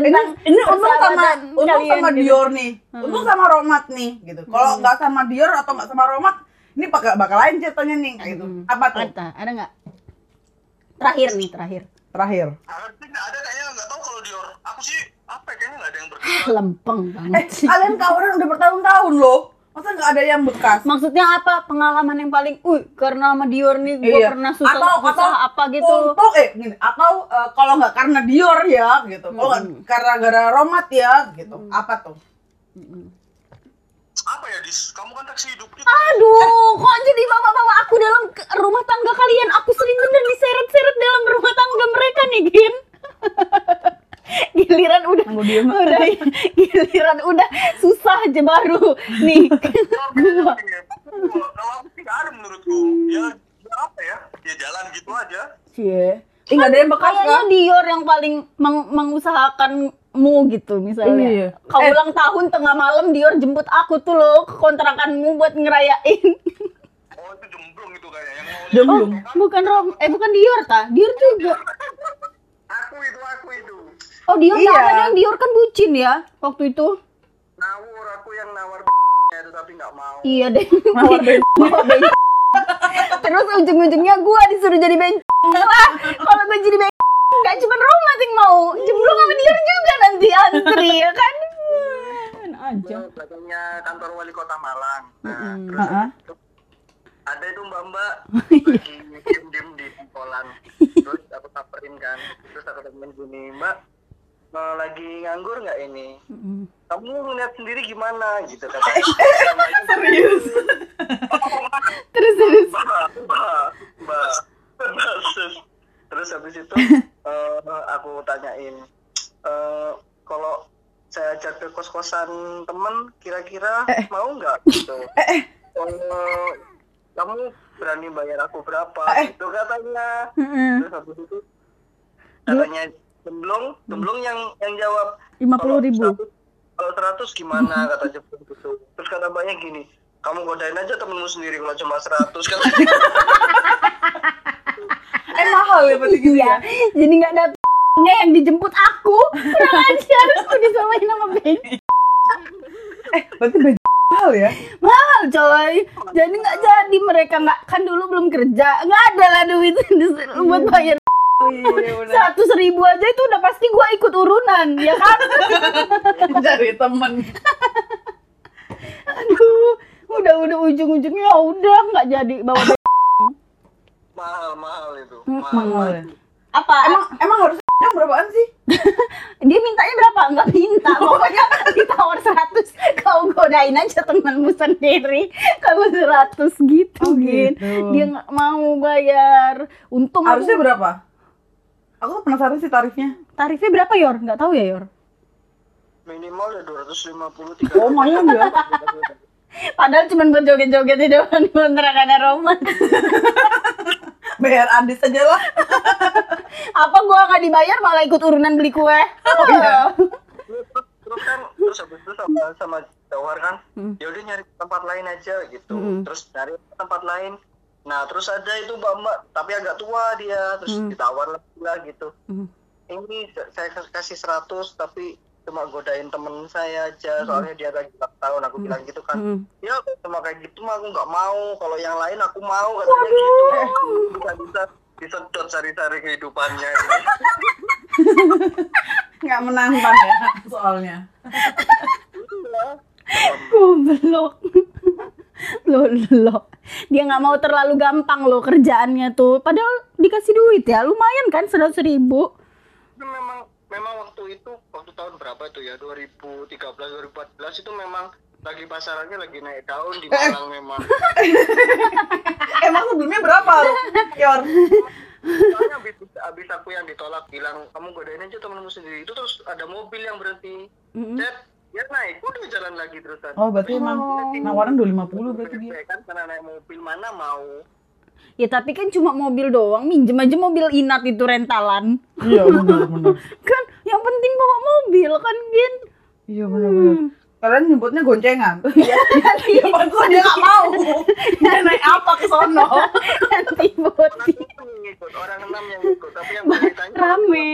tentang ini untung sama untung sama gitu. Dior nih. Untung sama Romat nih gitu. Kalau nggak sama Dior atau nggak sama Romat ini bakal bakal lain ceritanya nih kayak gitu. Apa tuh? Ada, ada nggak? Terakhir nih, terakhir. terakhir. Ada ada kayaknya nggak tahu kalau Dior. Aku sih apa ya, kayaknya nggak ada yang berkesan Lempeng eh banget sih. kalian kawanan udah bertahun-tahun loh masa nggak ada yang bekas Maksudnya apa? Pengalaman yang paling, uh, karena sama Dior nih gue Iya. pernah susah, atau, susah atau apa gitu. untuk eh gini atau eh, kalau nggak karena Dior ya gitu kalau nggak karena gara Romat ya gitu apa tuh apa apa ya dis kamu kan taksi hidup gitu Aduh, kok jadi bawa-bawa aku dalam rumah tangga kalian? Aku sering bener diseret-seret dalam rumah tangga mereka nih, Gin. Giliran udah diem. udah giliran udah susah aja baru nih. Gua. kalau aku sih nggak ada menurutku ya apa ya ya jalan gitu aja Cie. Ih, nggak ada yang bekas Kayaknya kan? Dior yang paling meng- mengusahakanmu gitu misalnya. Iya. Kau Eh. ulang tahun tengah malam Dior jemput aku tuh loh ke kontrakanmu buat ngerayain. oh itu jemblung itu kayaknya yang mau Jemblung. bukan Rom, eh bukan Dior ta? Dior juga. aku itu aku itu Oh Dior Iya. jangan yang Dior kan bucin ya waktu itu. nawur aku yang nawar itu tapi nggak mau Iya deh. Nawar. Terus ujung-ujungnya gua disuruh jadi benc. Wah, kalau gue jadi benc nggak cuma Roman yang mau, jembrung sama Dior juga nanti antri ya kan. aja. Belakangnya kantor wali kota Malang nah terus Heeh. ada itu mbak mbak lagi diem diem di sekolahan terus aku samperin kan terus aku temen gini mbak mau lagi nganggur nggak ini? Kamu ngeliat sendiri gimana? Gitu kata Serius. Terus terus. terus habis itu eh, aku tanyain eh, kalau saya ajak ke kos kosan temen kira-kira mau nggak? Gitu. Eh, kamu berani bayar aku berapa? Itu katanya. Terus habis itu katanya gemblong gemblong yang yang jawab Lima puluh ribu. kalau 100 gimana kata Jepun gitu terus kata mbaknya gini kamu godain aja temenmu sendiri kalau cuma 100 kan Eh mahal ya berarti gitu Iya. ya? Jadi nggak ada nya yang dijemput aku. Kurang ajar aku disamain sama benc. Berarti baju mahal ya? Mahal coy. Jadi nggak jadi mereka nggak kan dulu belum kerja. Nggak ada lah duit buat bayar iya benar. Seratus ribu aja itu udah pasti gua ikut urunan ya kan Cari temen. aduh udah udah ujung-ujungnya ya udah nggak jadi bawa mahal mahal itu Mahal ya? apa Emang emang harus berapaan sih? dia mintanya berapa nggak minta pokoknya ditawar 100 kau godain aja temanmu sendiri kamu 100 gitu, Oh, Gin gitu. dia nggak mau bayar untung aku- Harusnya berapa? Aku penasaran sih tarifnya. tarifnya berapa yor nggak tahu ya yor minimal ya 250 300 Oh, lumayan ya. padahal cuma buat joget-joget di depan kontrakan Roman Bayar Adis aja lah. apa gua nggak dibayar malah ikut urunan beli kue Oh, iya. terus terus kan terus habis itu sama sama Jawar kan Hmm. ya udah nyari tempat lain aja gitu terus nyari tempat lain nah terus ada itu mbak mbak tapi agak tua dia terus ditawar lagi lah gitu. Hmm. ini saya kasih 100 tapi cuma godain temen saya aja soalnya dia lagi ulang tahun aku bilang gitu kan. Hmm. ya cuma kayak gitu mah aku nggak mau kalau yang lain aku mau katanya gitu. Eh, bisa bisa disedot sari-sari kehidupannya Nggak menantang ya soalnya. Goblok. Lolok. Dia nggak mau terlalu gampang loh kerjaannya tuh. Padahal dikasih duit ya, lumayan kan seratus ribu. itu memang memang waktu itu waktu tahun berapa tuh ya 2013 2014 itu memang lagi pasarannya lagi naik daun di Malang memang Emang sebelumnya berapa? Yor. soalnya habis, habis aku yang ditolak bilang kamu godain aja temenmu sendiri itu terus ada mobil yang berhenti Set, dia naik udah jalan lagi terusan Oh, berarti emang nawaran 250 berarti dia. kan karena naik mobil mana mau Ya tapi kan cuma mobil doang, minjem aja mobil inat itu rentalan. Iya, benar benar. Kan yang penting bawa mobil kan, Gin. Iya, benar benar. Kalian nyebutnya goncengan. Iya, iya. Kok dia nggak mau? Dia naik apa ke sono? Nanti boti. orang yang ikut orang enam yang ikut tapi yang Rame.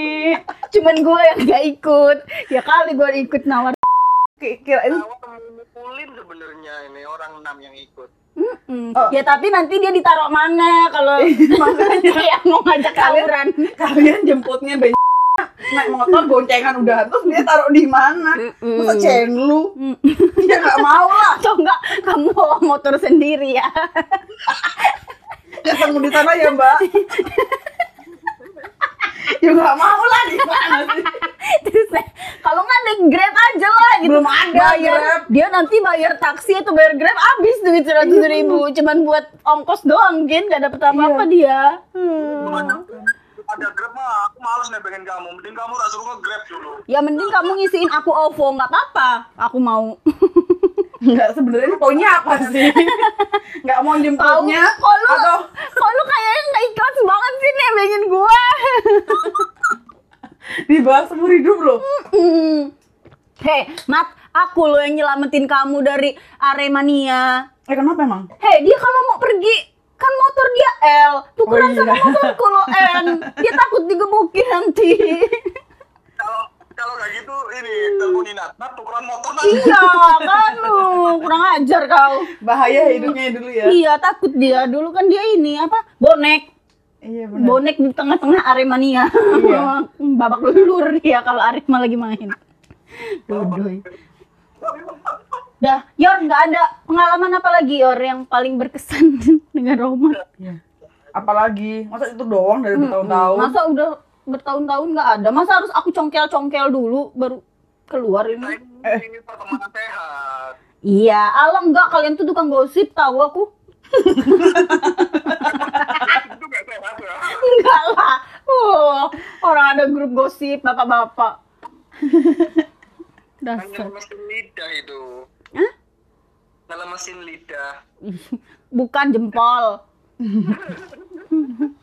Cuman gua yang gak ikut. Ya kali gua ikut nawar. Ki- Kirain awal mukulin sebenarnya ini orang enam yang ikut Mm. Ya tapi nanti dia ditaruh mana kalau yang mau ngajak tawuran. kalian jemputnya ben naik motor goncengan udah terus dia taruh di mana? Masa cenglu? Dia nggak mau lah. Atau enggak kamu bawa motor sendiri ya. Ketemu di sana ya mbak. ya nggak mau lah gimana sih Terus kalau nggak naik Grab aja lah gitu. Belum ada bayar, Grab. Dia nanti bayar taksi atau bayar Grab habis duit seratus ribu. Cuman buat ongkos doang kan, nggak dapet apa-apa dia. Hmm. ada grab mah aku males nebengin kamu mending kamu tak suruh nge-grab dulu Ya mending kamu ngisiin aku OVO nggak apa-apa. Aku mau. nggak sebenarnya poinnya apa sih nggak mau jemputnya Kok lu, atau kok lu kayaknya nggak ikhlas banget sih nebengin gua. Di bawah seumur hidup loh. Hei, Mat, aku loh yang nyelamatin kamu dari Aremania. eh kenapa emang Hei, dia kalau mau pergi kan motor dia L, tukeran Oh, sama iya. motorku lo N. Dia takut digebukin nanti. kalau kalau kayak gitu ini teleponin Natnat tukeran motor nat iya, kan lu kurang ajar kau. bahaya hidupnya dulu ya Iya, takut dia. Dulu kan dia ini apa? Bonek. Iya benar Bonek di tengah-tengah Aremania. Iya. Babak belur dia kalau Arema lagi main. Dodoy. Dah, Yor nggak ada pengalaman apa lagi Yor yang paling berkesan dengan Roma? Iya. apalagi masa itu doang dari bertahun-tahun Masa udah bertahun-tahun nggak ada? Masa harus aku congkel-congkel dulu baru keluar ini? ini pertemanan sehat Iya, alam enggak kalian tuh tukang gosip tahu aku. itu gak sehat ya Enggak lah. Oh, orang ada grup gosip bapak-bapak. Dasar. mesin lidah itu Hah? dalam mesin lidah Bukan jempol.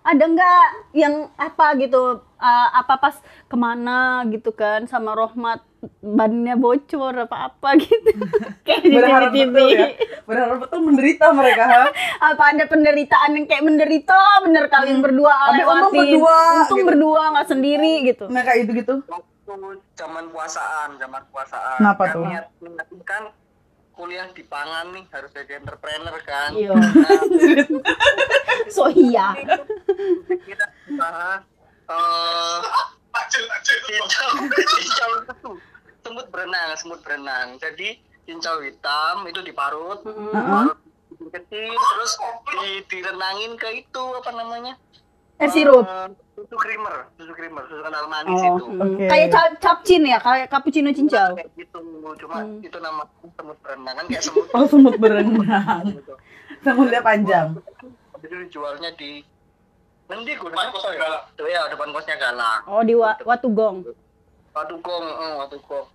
ada nggak yang apa gitu uh, apa pas ke mana gitu kan sama Rohmat bannya bocor apa apa gitu. Kayak di berharap TV betul ya. Berharap betul menderita mereka ha? apa ada penderitaan yang kayak menderita? Bener kalian berdua Tapi untung berdua, untung gitu. berdua nggak sendiri gitu. Nah kayak itu gitu waktu zaman puasaan zaman puasaan. Kenapa Kan tuh? niat kan kuliah di pangan nih harus jadi entrepreneur kan. Iya. Nah, so iya. Kita usaha eh semut berenang semut berenang. Jadi cincau hitam itu diparut parut kecil terus di, direnangin ke itu apa namanya? Air sirup. Eh, susu creamer susu creamer susu kental manis oh itu. hmm. Oke. kayak cap capcin ya? Kayak cappuccino cincau? Kayak gitu cuma itu nama semut berenang kan kayak semut. Oh semut berenang. Gitu. semutnya panjang. jadi dijualnya di nanti gue depan kosnya galak. Tuh ya depan kosnya galak. Oh di Wa- Watugong Watugong, eh, Watugong.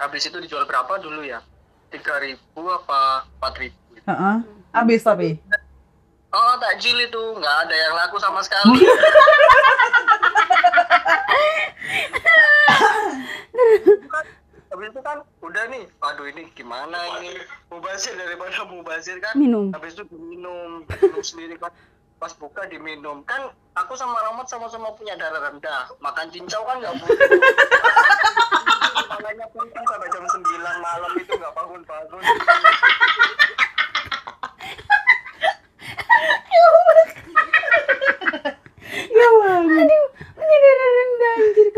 Habis itu dijual berapa dulu ya? Tiga ribu apa empat ribu? Heeh. habis tapi Oh takjil itu nggak ada yang laku sama sekali. Habis itu kan udah nih, aduh ini gimana ini mubazir daripada mubazir kan? Minum. Habis itu diminum, minum sendiri kan. Pas buka diminum kan aku sama Rahmat sama-sama punya darah rendah. Makan cincau kan nggak boleh. Makanya penting sampai jam 9 malam itu nggak bangun-bangun. ya aduh ini darah rendah anjir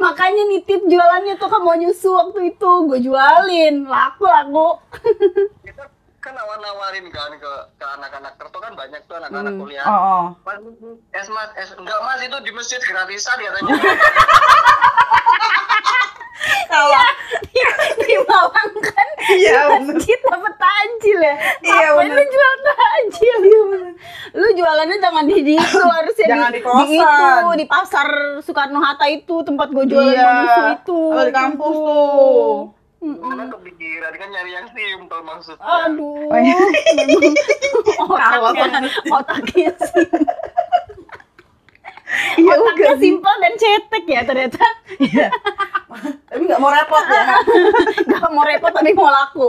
makanya nitip jualannya tuh kamu mau nyusu waktu itu gue jualin laku laku kan nawar-nawarin kan ke ke anak-anak tertentu kan banyak tuh anak-anak kuliah. oh, oh. Mas, es mas, es enggak mas itu di masjid gratisan katanya. Iya, di, di Malang kan Iya, di masjid dapat tajil ya. Iya, Apa lu jual tajil? Iya. Lu jualannya jangan di itu harusnya Jangan di kosan. itu di pasar Soekarno Hatta itu tempat gue jualan iya itu. Kalau di kampus Gitu. Tuh Karena kepikiran kan nyari yang simpel maksudnya. Aduh, Oh, iya. otaknya, otaknya sih. iya Otaknya juga simpel dan cetek ya ternyata. iya tapi nggak mau repot ya Gak mau repot tapi mau laku.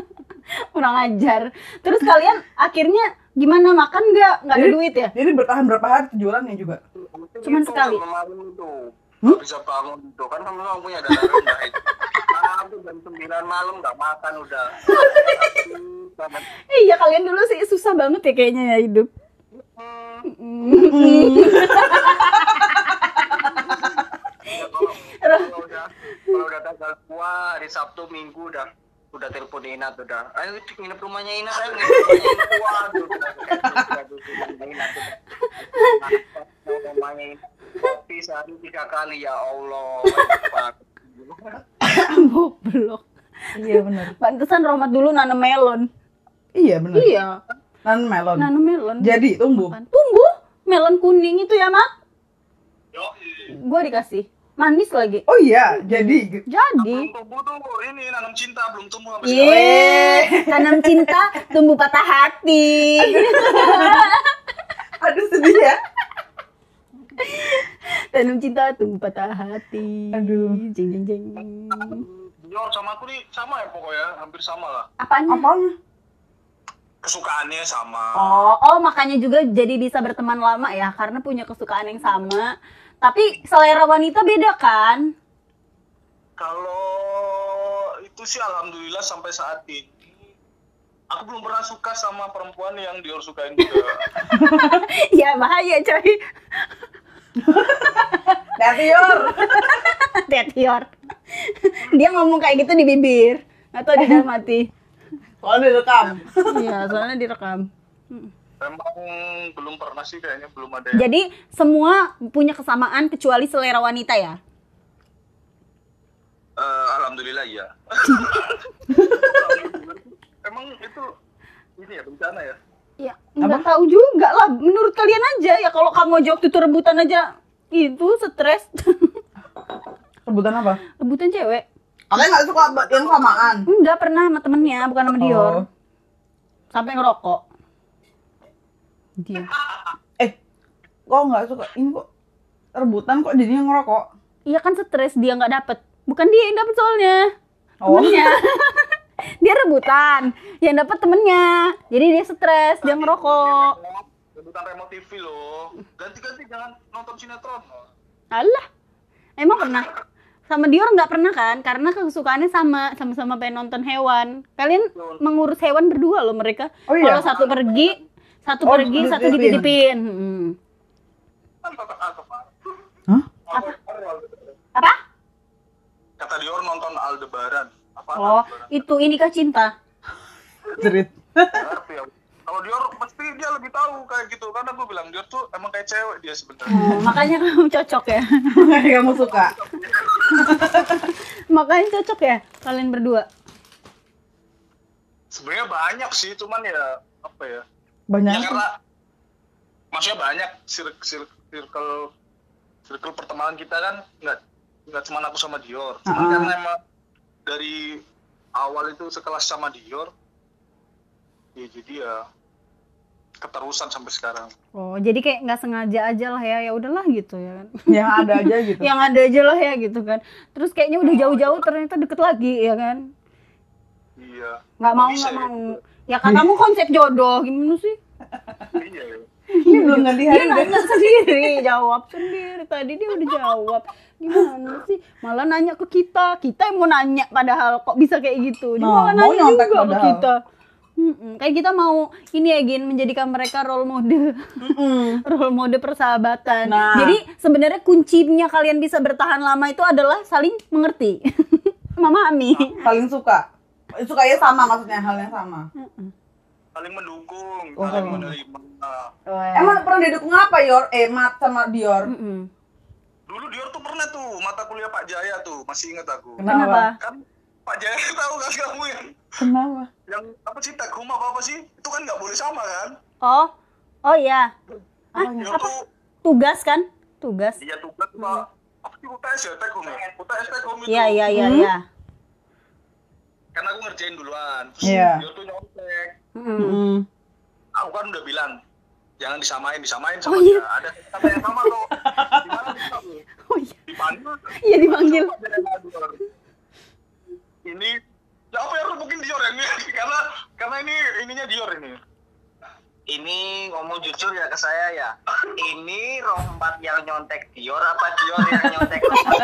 Kurang ajar. Terus kalian akhirnya gimana makan nggak? Nggak ada duit ya? jadi bertahan berapa hari jualannya juga Cuman Itu sekali. itu. Nggak bisa bangun itu kan sama-sama punya darah rendah itu. Malam tuh jam 9 malam nggak makan udah. Iya kalian dulu sih susah banget ya kayaknya ya hidup. Kalau, udah kalau udah tanggal tua hari Sabtu Minggu udah udah telepon Inat udah ayo nginep rumahnya Inat ayo nginep rumahnya gitu, aduh, rumahnya Inat kopi sehari tiga kali ya Allah. Goblok. Iya benar. Pantesan Rohmat dulu nanam melon. Iya benar. Iya, Nan melon. nanam melon. Jadi tumbuh. tumbuh melon kuning itu ya, Mak? Gua dikasih. Manis lagi. Oh iya, jadi Jadi, belum tumbuh tuh ini nanam cinta belum tumbuh sampai Iya. tanam cinta, tumbuh patah hati. aduh sedih ya. Tanam cinta, tumbuh patah hati. Aduh. Jeng jeng jeng. Dior sama aku nih sama ya pokoknya hampir sama lah Apanya? Apanya? kesukaannya sama Oh, oh makanya juga jadi bisa berteman lama ya karena punya kesukaan yang sama. Tapi selera wanita beda kan? Kalau itu sih alhamdulillah sampai saat ini aku belum pernah suka sama perempuan yang Dior sukain juga. ya bahaya coy. Hati Yor. Tetior. Dia ngomong kayak gitu di bibir atau di dalam hati. Soalnya direkam. Iya, soalnya direkam. Memang belum pernah sih kayaknya belum ada yang Jadi semua punya kesamaan kecuali selera wanita ya. Eh, alhamdulillah iya. Emang itu ini ya bencana ya? Ya, nggak tahu juga lah. Menurut kalian aja ya kalau kamu jawab itu rebutan aja itu stres. Rebutan apa? rebutan cewek. Kalian nggak suka yang samaan? Enggak pernah sama temennya, bukan sama Dior. Oh. Sampai ngerokok. Dia. Eh, kok nggak suka? Ini kok rebutan kok jadinya ngerokok? Iya kan stres dia nggak dapet. Bukan dia yang dapet soalnya. Oh. Temennya. dia rebutan. Yang dapet temennya. Jadi dia stres, dia ngerokok. Rebutan remote TV loh. Ganti-ganti jangan nonton sinetron. Alah. Emang pernah? Sama Dior nggak pernah kan? Karena kesukaannya sama, sama-sama pengen nonton hewan. Kalian mengurus hewan berdua loh mereka. Oh iya? Kalau satu pergi, satu Oh, pergi, satu dititipin. Hmm. Kan kata Hah? Apa? Kata Dior nonton Aldebaran. Apa Oh, itu inikah cinta? Jerit. Ngerti ya. Kalau Dior pasti dia lebih tahu kayak gitu karena gue bilang Dior tuh emang kayak cewek dia sebenarnya. Oh, makanya kamu cocok ya. Kamu suka? makanya cocok ya kalian berdua. Sebenarnya banyak sih, cuman ya apa ya? Banyak. Ya karena maksudnya banyak circle circle circle pertemanan kita kan nggak nggak cuma aku sama Dior. Cuman Ah. karena emang dari awal itu sekelas sama Dior, ya jadi ya keterusan sampai sekarang. Oh, jadi kayak nggak sengaja aja lah ya, ya udahlah gitu ya kan. Yang ada aja gitu. Yang ada aja lah ya gitu kan. Terus kayaknya udah jauh-jauh ternyata deket lagi ya kan. Iya. Nggak mau nggak ya? mau. Ya katamu konsep jodoh gimana sih? Iya. Ini belum ganti Dia hari deh. nanya sendiri, jawab sendiri. Tadi dia udah jawab. Gimana sih? Malah nanya ke kita. Kita yang mau nanya padahal kok bisa kayak gitu. Dia Nah, malah mau nanya juga ke padahal. kita. Mm-mm. Kayak kita mau ini ya Gin menjadikan mereka role model Mm-mm. role model persahabatan. Nah. Jadi sebenarnya kuncinya kalian bisa bertahan lama itu adalah saling mengerti. Memahami. Saling suka. Sukanya sama maksudnya hal yang sama. Saling mendukung, Oh, saling menerima. Emang pernah didukung apa Yor? Eh, Mat sama Dior. Mm-mm. Dulu Dior tuh pernah tuh mata kuliah Pak Jaya tuh, masih inget aku. Kenapa? Kan Pak Jaya tahu kan kamu yang Kenapa? yang apa sih tagum apa apa sih? Itu kan nggak boleh sama kan? Oh, oh iya. Dior tuh Tugas kan? Tugas. iya tugas Pak. Apa sih UTS ya tagum ya? UTS itu. Iya, iya, iya, Hmm? iya. Kan aku ngerjain duluan. Terus Iya. Dior tuh nyontek. Mm-mm. Mm. Aku kan udah bilang jangan disamain, disamain sama Oh, iya. dia. Ada kata yang sama tuh. Gimana bisa tuh? Oh iya. Dipanggil. Iya dipanggil. Ini ya apa ya mungkin Dior ini karena karena ini ininya Dior ini. Ini ngomong jujur ya ke saya ya. Ini rompat yang nyontek Dior apa Dior yang nyontek rompat?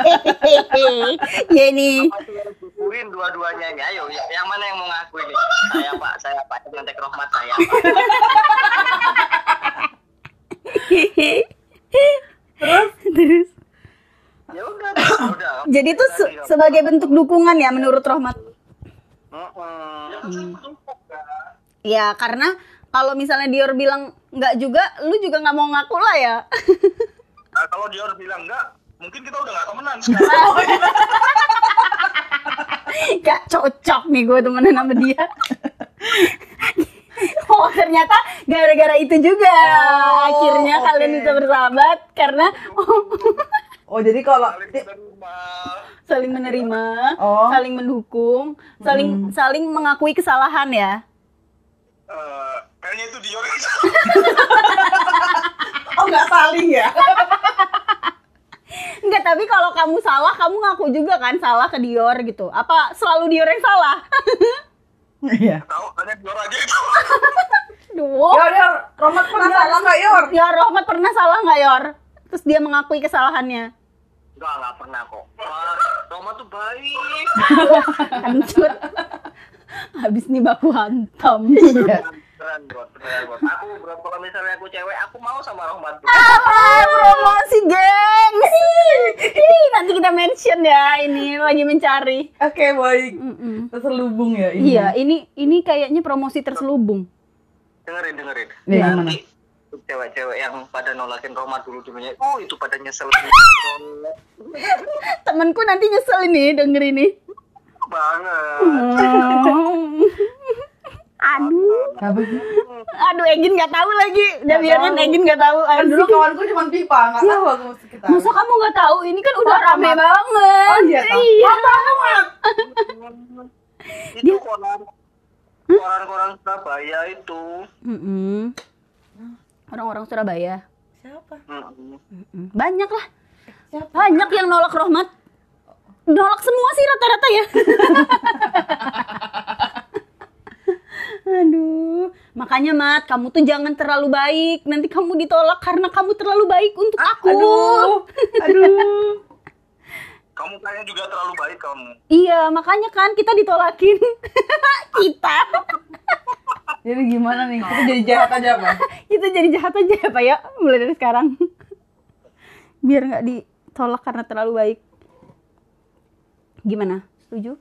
Apa Dior syukurin dua-duanya ini? Ayo, ya- yang mana yang mau ngaku ini? Saya Pak, saya Pak yang nyontek Rohmat saya. Terus. Ya udah, ya udah. Jadi itu se- sebagai bentuk dukungan ya menurut Rohmat. Heeh. Ya karena kalau misalnya Dior bilang nggak juga, lu juga nggak mau ngaku lah ya. Nah, kalau Dior bilang enggak, mungkin kita udah nggak temenan sekarang. Gak cocok nih gue temenan sama dia. oh ternyata gara-gara itu juga akhirnya oke. kalian bisa bersahabat karena Oh, jadi kalau Saling menerima. saling menerima, Oh. saling mendukung, saling saling mengakui kesalahan ya. Eh, kayaknya itu Dior Oh, nggak saling ya? Enggak, tapi kalau kamu salah, kamu ngaku juga kan salah ke Dior gitu. Apa selalu Dior yang salah? Iya. tahu hanya Dior aja itu. Duh. Yor, Yor, Romat pernah salah nggak Yor? Ya Rohmat pernah salah nggak Yor? Terus dia mengakui kesalahannya. Enggak, enggak pernah kok. Wah, Roma tuh baik. Hancur. Habis nih baku hantam. Iya. Beneran, bro. Beneran, bro. Aku, bro, kalau misalnya aku cewek, aku mau sama Rohmat. bro. Ah, promosi geng. Nanti kita mention ya ini lagi mencari. Oke, baik. Mm-mm. Terselubung ya ini. Iya, ini ini kayaknya promosi terselubung. Dengerin, dengerin. Iya, Nanti cewek-cewek yang pada nolakin Roma dulu dulunya, oh itu pada nyesel Temenku nanti nyesel ini denger ini. banget. Aduh, aduh Egin nggak tahu lagi. Udah biarin tahu. Egin nggak tahu. Kan dulu Asik. kawanku cuma pipa, nggak tahu aku mesti kita. Masa kamu nggak tahu? Ini kan udah Oh, rame Rohmat. banget. Oh iya, tahu. Iya. itu koran koran-koran Surabaya itu. Orang-orang Surabaya. Siapa? Mm-mm. Mm, Banyak lah. Siapa? Banyak yang nolak Rohmat. Nolak semua sih rata-rata ya. Aduh, makanya Mat, kamu tuh jangan terlalu baik. Nanti kamu ditolak karena kamu terlalu baik untuk aku. Aduh, aduh. Kamu kayaknya juga terlalu baik kamu. Iya, makanya kan kita ditolakin. kita. Jadi gimana nih? Kita jadi jahat aja apa? Kita jadi jahat aja ya, Pak ya, mulai dari sekarang. Biar nggak ditolak karena terlalu baik. Gimana? Setuju?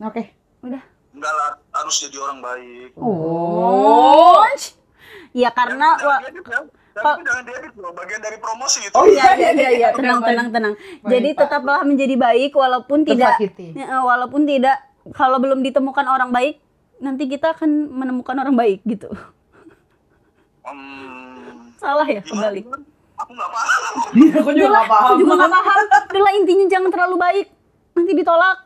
Oke. Udah. Enggak lah, harus jadi orang baik. Oh. Ya karena Jangan wa- ya. Jangan, diedit loh, bagian dari promosi itu. Oh Iya iya iya, iya. Tenang tenang tenang. Baik, Jadi Pak. tetaplah menjadi baik walaupun tidak Tersakiti. Ya, walaupun tidak kalau belum ditemukan orang baik nanti kita akan menemukan orang baik gitu. Hmm, Salah ya gimana? kembali. Aku nggak paham. Aku juga nggak paham. Aku juga nggak paham. Adalah intinya jangan terlalu baik. Nanti ditolak.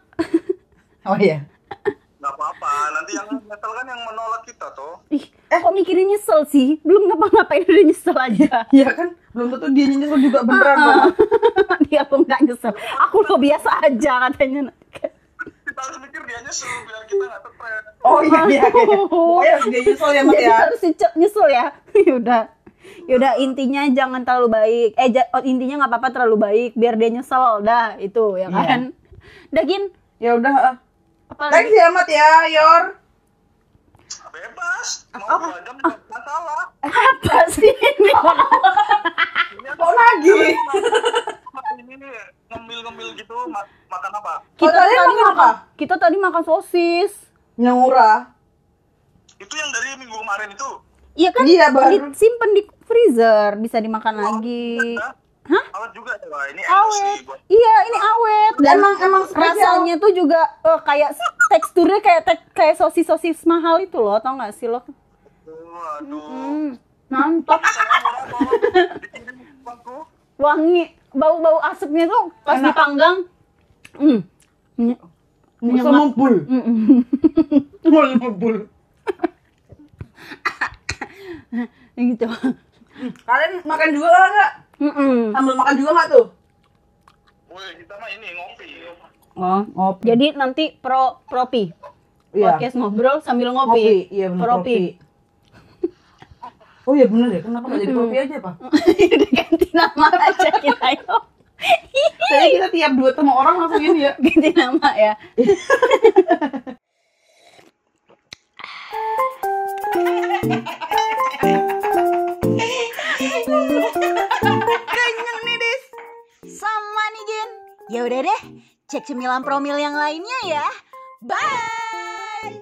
Oh iya. Nggak apa-apa. Nanti yang nyesel kan yang menolak kita toh. Ih, kok mikirin nyesel sih? Belum ngapa-ngapain udah nyesel aja. Iya kan? Belum tentu dia nyesel juga beneran kok. Dia tuh nggak nyesel. Aku lo biasa aja katanya. Kita harus mikir dia nyesel biar kita nggak stres. Oh iya iya. iya. Pokoknya harus dia nyesel ya Mat Jadi ya. harus nyesel, nyesel ya. Yaudah. Yaudah intinya jangan terlalu baik. Eh oh, intinya nggak apa-apa terlalu baik biar dia nyesel. Dah itu ya Iya. kan. Dagin Ya udah. Ah. apa Thanks lagi? ya Mat ya, Yor. Bebas. Mau dua jam juga nggak masalah. Apa sih ini? Kok lagi? Ini ngemil-ngemil gitu ma- makan apa? Kita tadi tadi makan apa? kita tadi makan sosis. Yang murah. Itu yang dari minggu kemarin itu. Iya kan? Iya, baru. Disimpan di freezer, bisa dimakan lagi. Hah? Awet juga ya, Wah, ini enak Awet. buat Iya, ini awet. Dan Emang- emang rasanya tuh juga eh, kayak teksturnya kayak tek- kayak sosis-sosis mahal itu loh, tau gak sih lo? Waduh. Hmm, mantap. Wangi, bau-bau asapnya tuh pas dipanggang. Hmm. Bisa mempul. Mau mempul. gitu. Kalian makan juga lah nggak? Mm-mm. Sambil makan juga nggak tuh? Woi, kita mah ini ngopi. Oh, Ngopi. jadi nanti pro propi. Iya. Podcast ngobrol sambil ngopi. Ngopi. Iya benar Propi. kopi. Oh iya bener ya, kenapa nggak jadi kopi aja Pak? Udah ganti nama aja kita yuk. Saya kita tiap dua sama orang langsung ini ya. Ganti nama ya. Ya udah deh, cek cemilan promil yang lainnya ya. Bye.